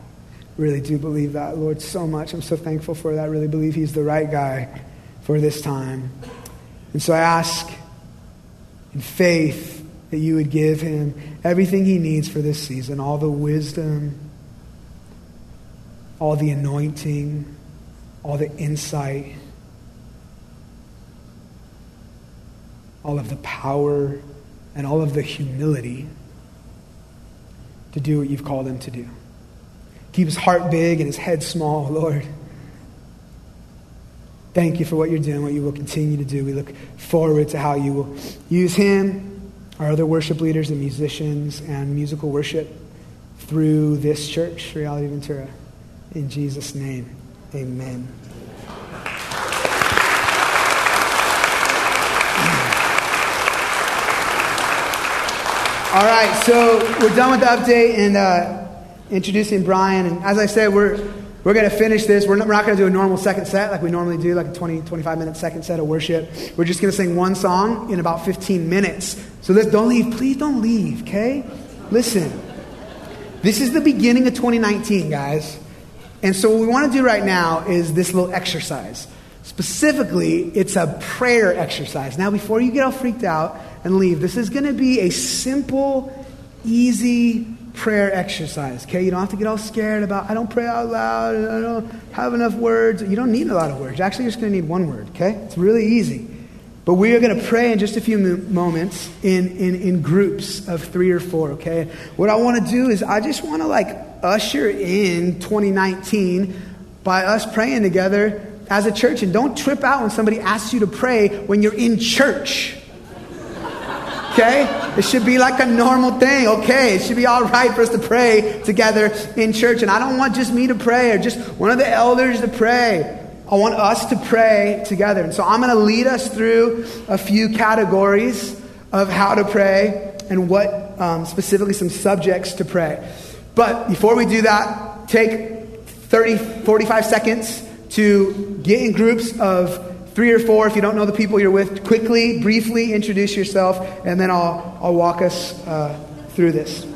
Really do believe that, Lord, so much. I'm so thankful for that. Really believe he's the right guy for this time. And so I ask in faith that you would give him everything he needs for this season all the wisdom, all the anointing, all the insight, all of the power, and all of the humility to do what you've called him to do. Keep his heart big and his head small, Lord. Thank you for what you're doing, what you will continue to do. We look forward to how you will use him, our other worship leaders and musicians, and musical worship through this church, Reality Ventura. In Jesus' name, amen. All right, so we're done with the update and uh, introducing Brian. And as I said, we're, we're going to finish this. We're not, we're not going to do a normal second set like we normally do, like a 20, 25 minute second set of worship. We're just going to sing one song in about 15 minutes. So let's, don't leave. Please don't leave, okay? Listen, this is the beginning of 2019, guys. And so what we want to do right now is this little exercise. Specifically, it's a prayer exercise. Now, before you get all freaked out, and leave. This is going to be a simple, easy prayer exercise. Okay, you don't have to get all scared about I don't pray out loud. I don't have enough words. You don't need a lot of words. Actually, you're just going to need one word. Okay, it's really easy. But we are going to pray in just a few moments in, in, in groups of three or four, okay? What I want to do is I just want to like usher in 2019 by us praying together as a church. And don't trip out when somebody asks you to pray when you're in church. Okay? It should be like a normal thing, okay? It should be all right for us to pray together in church. And I don't want just me to pray or just one of the elders to pray. I want us to pray together. And so I'm going to lead us through a few categories of how to pray and what um, specifically some subjects to pray. But before we do that, take 30, 45 seconds to get in groups of three or four, if you don't know the people you're with, quickly, briefly introduce yourself, and then I'll, I'll walk us uh, through this.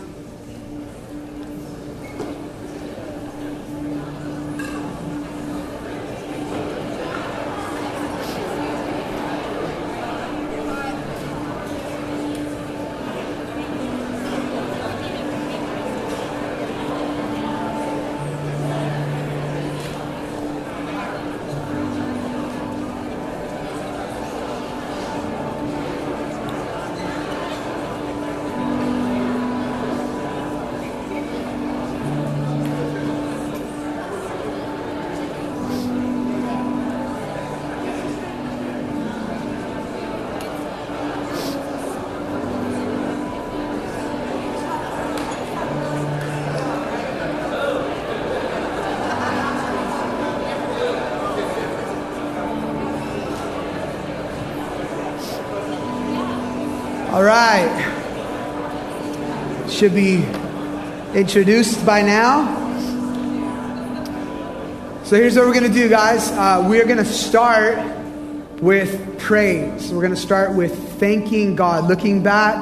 Should be introduced by now. So here's what we're going to do, guys. Uh, we're going to start with praise. We're going to start with thanking God, looking back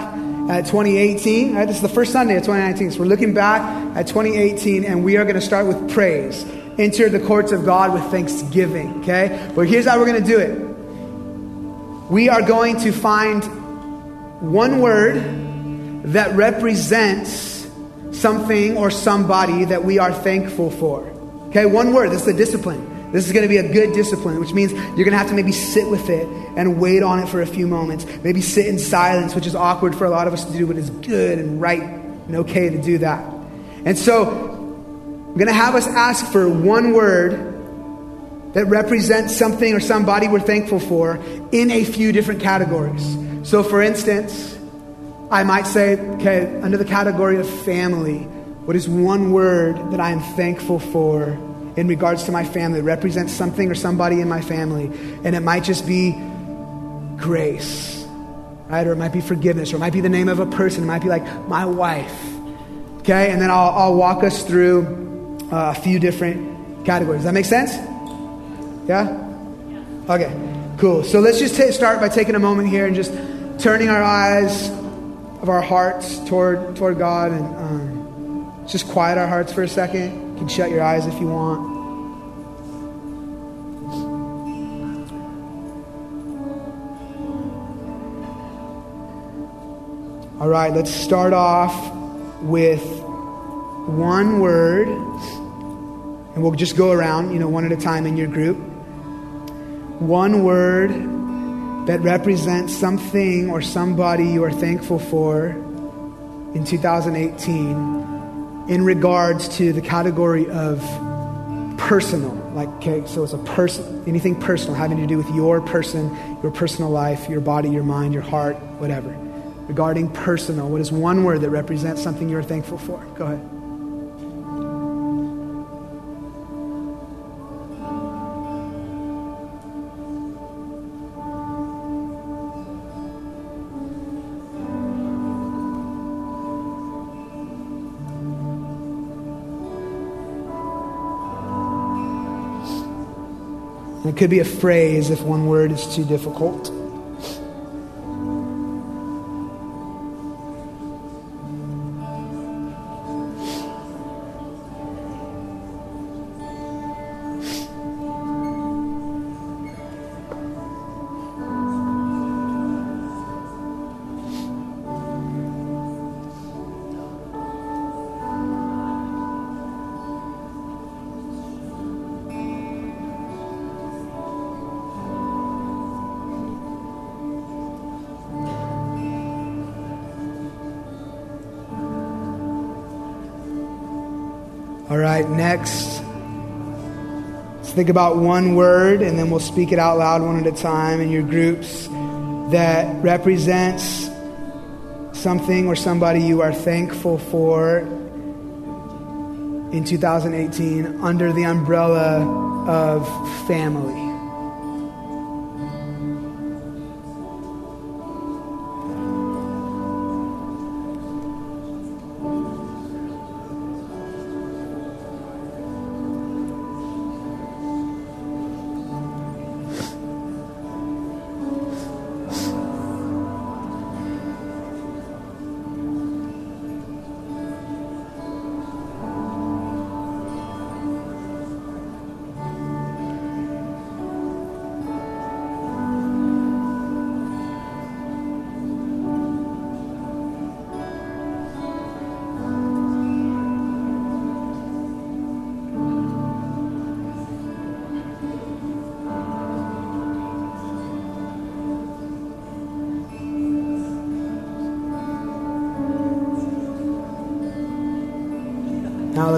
at 2018. Right? This is the first Sunday of 2019. So we're looking back at 2018, and we are going to start with praise. Enter the courts of God with thanksgiving. Okay? But here's how we're going to do it. We are going to find one word that represents something or somebody that we are thankful for. Okay, one word, this is a discipline. This is going to be a good discipline, which means you're going to have to maybe sit with it and wait on it for a few moments. Maybe sit in silence, which is awkward for a lot of us to do, but it's good and right and okay to do that. And so, I'm going to have us ask for one word that represents something or somebody we're thankful for in a few different categories. So, for instance, I might say, okay, under the category of family, what is one word that I am thankful for in regards to my family? It represents something or somebody in my family. And it might just be grace, right? Or it might be forgiveness, or it might be the name of a person. It might be like my wife. Okay? And then I'll, I'll walk us through uh, a few different categories. Does that make sense? Yeah? Okay, cool. So let's just t- start by taking a moment here and just turning our eyes of our hearts toward, toward God and um, just quiet our hearts for a second. You can shut your eyes if you want. All right, let's start off with one word, and we'll just go around, you know, one at a time in your group. One word that represents something or somebody you are thankful for in 2018 in regards to the category of personal. Like, okay, so it's a person, anything personal having to do with your person, your personal life, your body, your mind, your heart, whatever. Regarding personal, what is one word that represents something you're thankful for? Go ahead. It could be a phrase if one word is too difficult. All right, next. Let's think about one word and then we'll speak it out loud one at a time in your groups that represents something or somebody you are thankful for in 2018 under the umbrella of family.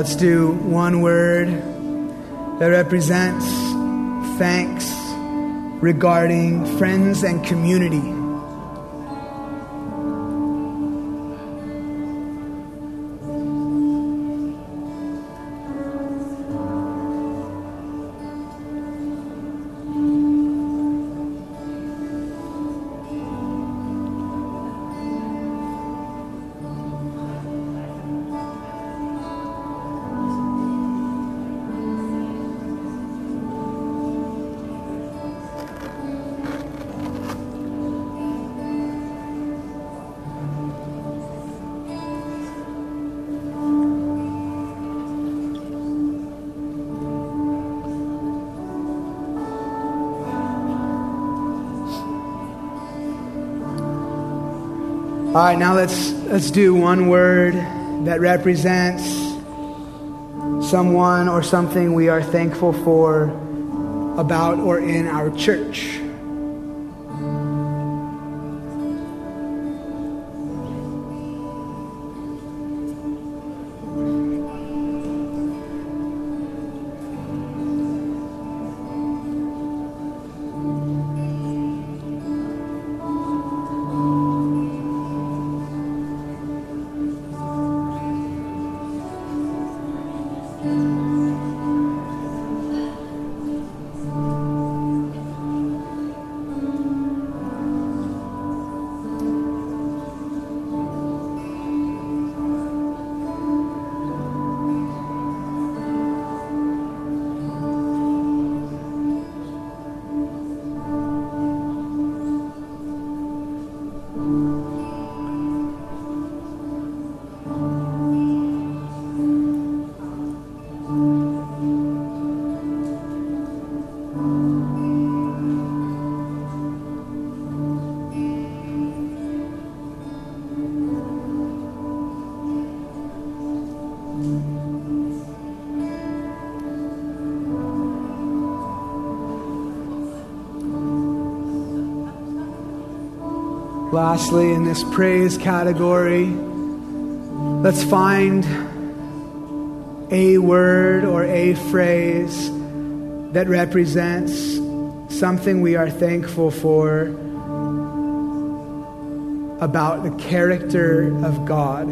Let's do one word that represents thanks regarding friends and community. All right, now let's let's do one word that represents someone or something we are thankful for about or in our church. Lastly, in this praise category, let's find a word or a phrase that represents something we are thankful for about the character of God.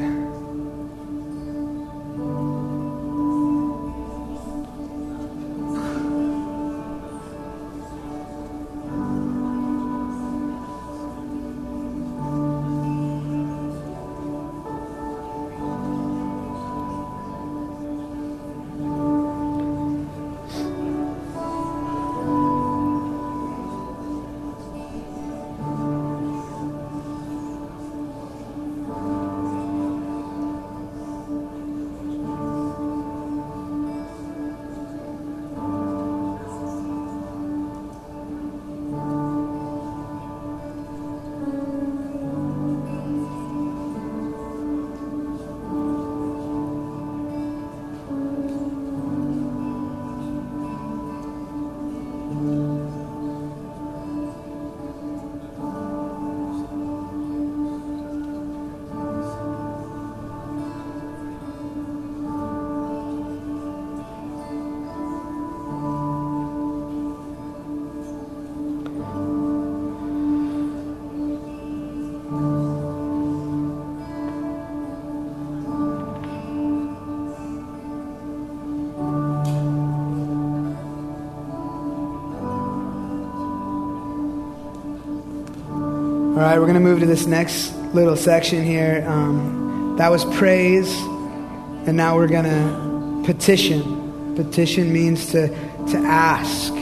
All right, we're going to move to this next little section here. Um, that was praise, and now we're going to petition. Petition means to, to ask.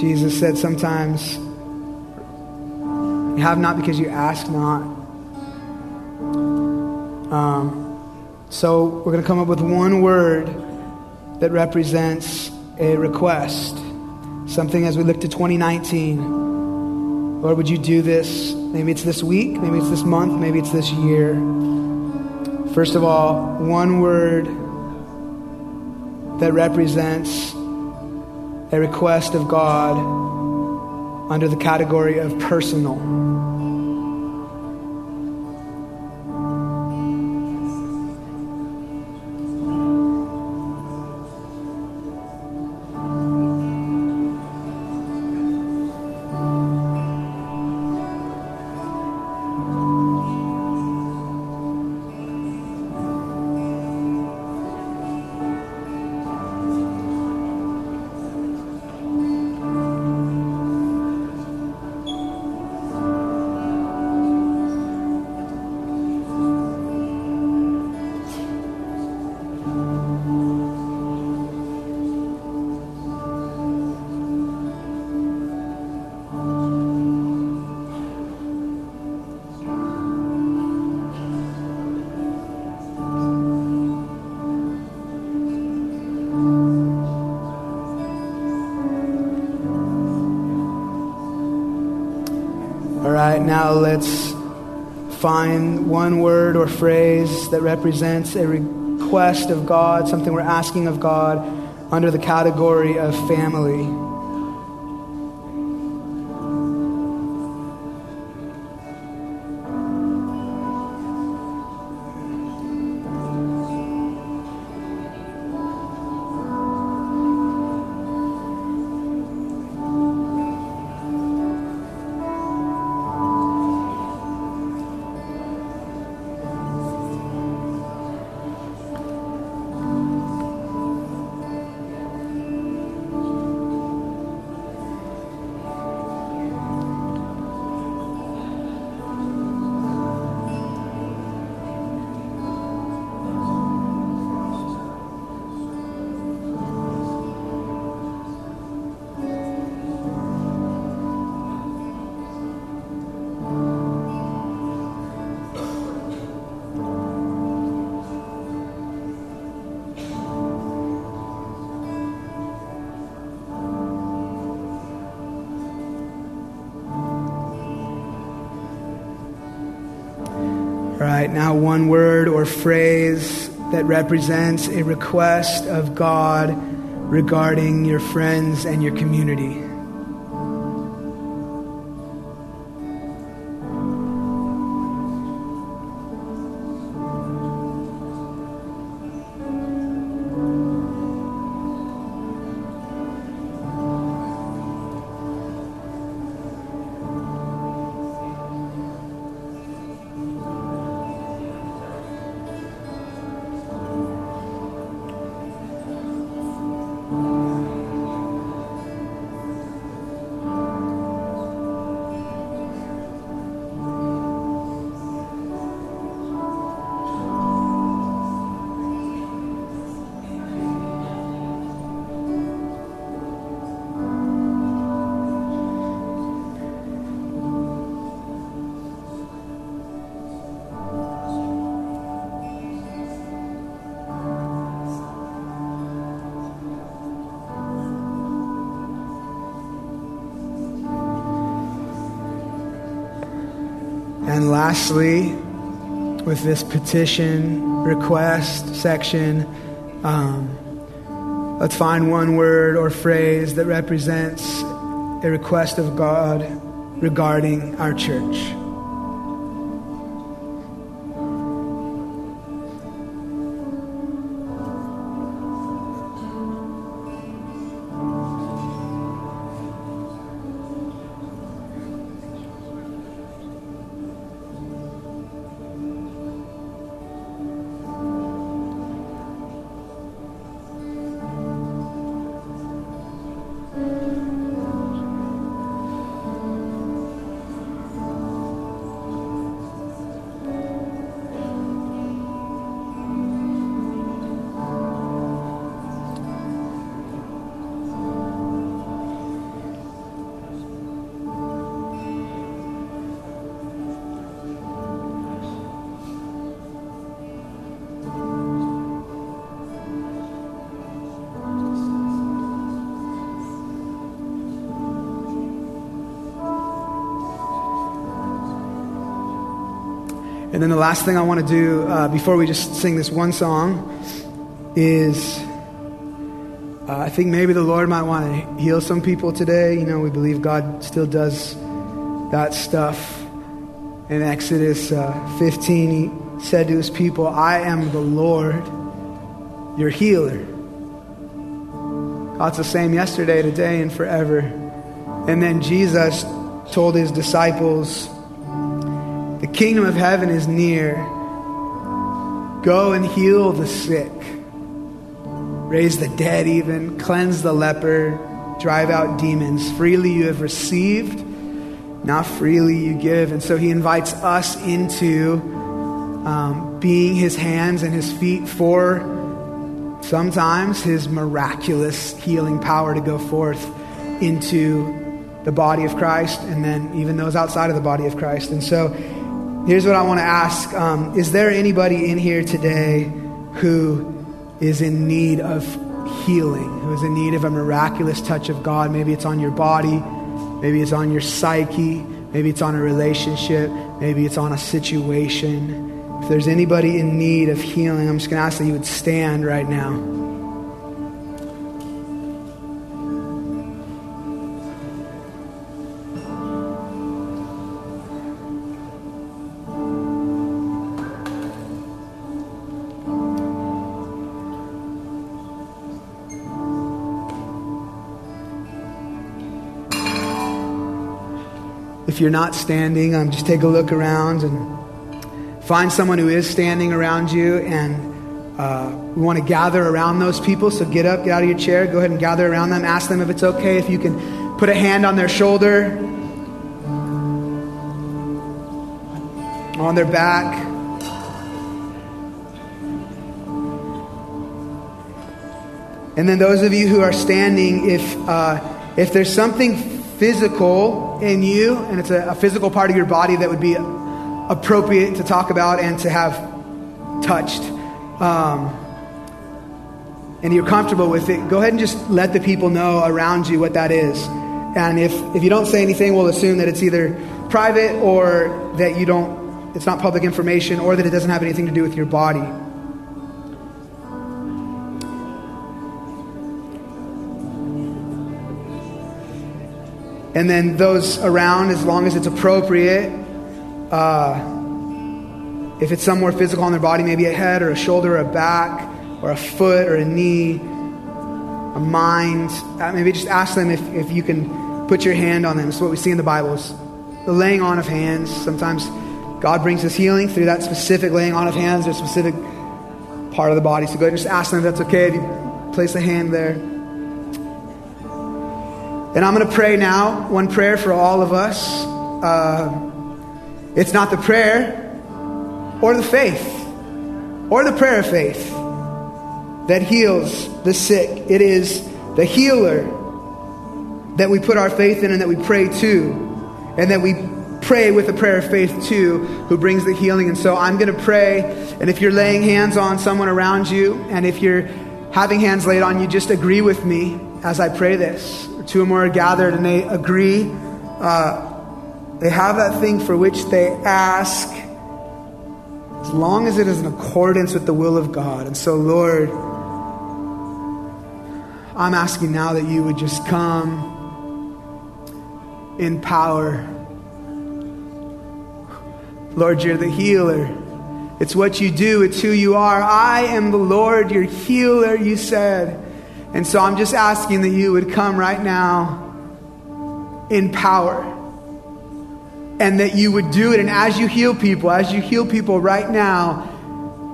Jesus said sometimes, You have not because you ask not. Um, so we're going to come up with one word that represents a request. Something as we look to 2019. Lord, would you do this? Maybe it's this week, maybe it's this month, maybe it's this year. First of all, one word that represents a request of God under the category of personal. Now let's find one word or phrase that represents a request of God, something we're asking of God under the category of family. Represents a request of God regarding your friends and your community. Lastly, with this petition request section, um, let's find one word or phrase that represents a request of God regarding our church. The last thing I want to do uh, before we just sing this one song is uh, I think maybe the Lord might want to heal some people today. You know, we believe God still does that stuff. In Exodus uh, 15, he said to his people, I am the Lord, your healer. God's the same yesterday, today, and forever. And then Jesus told his disciples, the kingdom of heaven is near. Go and heal the sick, raise the dead, even, cleanse the leper, drive out demons. Freely you have received, now freely you give. And so he invites us into um, being his hands and his feet for sometimes his miraculous healing power to go forth into the body of Christ and then even those outside of the body of Christ. And so Here's what I want to ask um, Is there anybody in here today who is in need of healing, who is in need of a miraculous touch of God? Maybe it's on your body, maybe it's on your psyche, maybe it's on a relationship, maybe it's on a situation. If there's anybody in need of healing, I'm just going to ask that you would stand right now. If you're not standing, um, just take a look around and find someone who is standing around you. And uh, we want to gather around those people. So get up, get out of your chair, go ahead and gather around them. Ask them if it's okay, if you can put a hand on their shoulder, on their back. And then those of you who are standing, if uh, if there's something physical in you, and it's a, a physical part of your body that would be appropriate to talk about and to have touched. Um, and you're comfortable with it, go ahead and just let the people know around you what that is. And if, if you don't say anything, we'll assume that it's either private or that you don't it's not public information or that it doesn't have anything to do with your body. And then those around, as long as it's appropriate, uh, if it's somewhere physical on their body, maybe a head or a shoulder or a back or a foot or a knee, a mind, uh, maybe just ask them if, if you can put your hand on them. It's what we see in the Bible. It's the laying on of hands. Sometimes God brings us healing through that specific laying on of hands or specific part of the body. So go ahead and just ask them if that's okay if you place a hand there. And I'm going to pray now, one prayer for all of us. Uh, it's not the prayer or the faith or the prayer of faith that heals the sick. It is the healer that we put our faith in and that we pray to, and that we pray with a prayer of faith to, who brings the healing. And so I'm going to pray, and if you're laying hands on someone around you, and if you're having hands laid on you, just agree with me as I pray this. Two or more are gathered and they agree. Uh, they have that thing for which they ask as long as it is in accordance with the will of God. And so, Lord, I'm asking now that you would just come in power. Lord, you're the healer. It's what you do, it's who you are. I am the Lord, your healer, you said. And so I'm just asking that you would come right now in power and that you would do it. And as you heal people, as you heal people right now,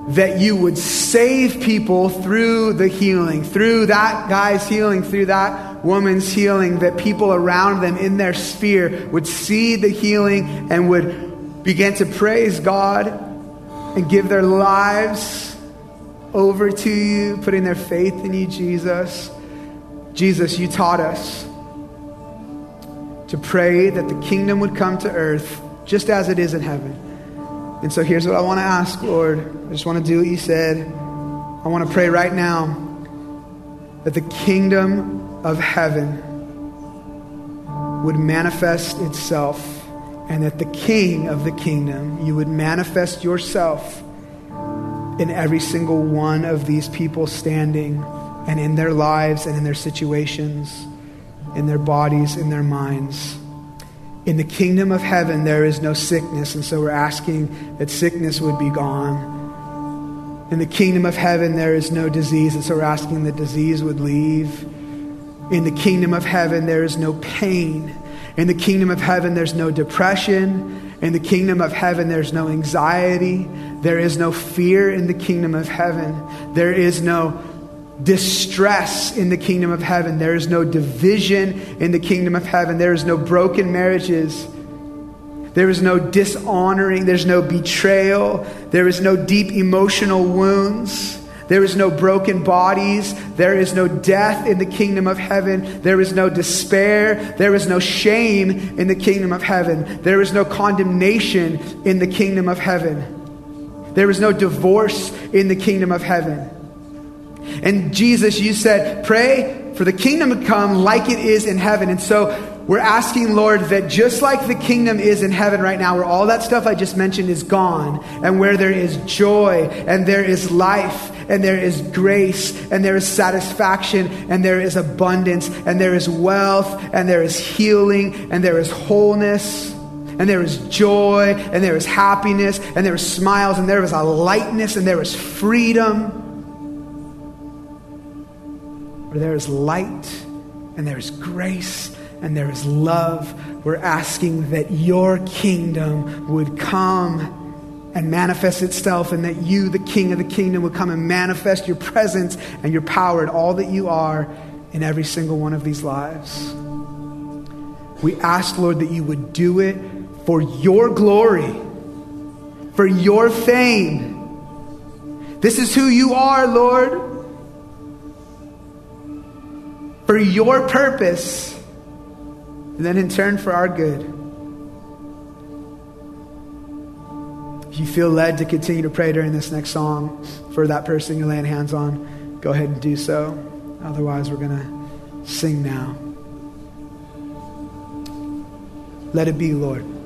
that you would save people through the healing, through that guy's healing, through that woman's healing, that people around them in their sphere would see the healing and would begin to praise God and give their lives over to you, putting their faith in you, Jesus. Jesus, you taught us to pray that the kingdom would come to earth just as it is in heaven. And so here's what I want to ask, Lord. I just want to do what you said. I want to pray right now that the kingdom of heaven would manifest itself and that the king of the kingdom, you would manifest yourself in every single one of these people standing and in their lives and in their situations in their bodies, in their minds. In the kingdom of heaven, there is no sickness, and so we're asking that sickness would be gone. In the kingdom of heaven, there is no disease, and so we're asking that disease would leave. In the kingdom of heaven, there is no pain. In the kingdom of heaven, there's no depression. In the kingdom of heaven, there's no anxiety. There is no fear in the kingdom of heaven. There is no distress in the kingdom of heaven. There is no division in the kingdom of heaven. There is no broken marriages. There is no dishonoring. There's no betrayal. There is no deep emotional wounds. There is no broken bodies. There is no death in the kingdom of heaven. There is no despair. There is no shame in the kingdom of heaven. There is no condemnation in the kingdom of heaven. There is no divorce in the kingdom of heaven. And Jesus, you said, pray for the kingdom to come like it is in heaven. And so we're asking, Lord, that just like the kingdom is in heaven right now, where all that stuff I just mentioned is gone, and where there is joy, and there is life, and there is grace, and there is satisfaction, and there is abundance, and there is wealth, and there is healing, and there is wholeness, and there is joy, and there is happiness, and there is smiles, and there is a lightness, and there is freedom where there is light and there is grace and there is love. We're asking that your kingdom would come and manifest itself, and that you, the King of the kingdom, would come and manifest your presence and your power and all that you are in every single one of these lives. We ask, Lord, that you would do it for your glory, for your fame. This is who you are, Lord for your purpose, and then in turn for our good. If you feel led to continue to pray during this next song for that person you're laying hands on, go ahead and do so. Otherwise, we're going to sing now. Let it be, Lord.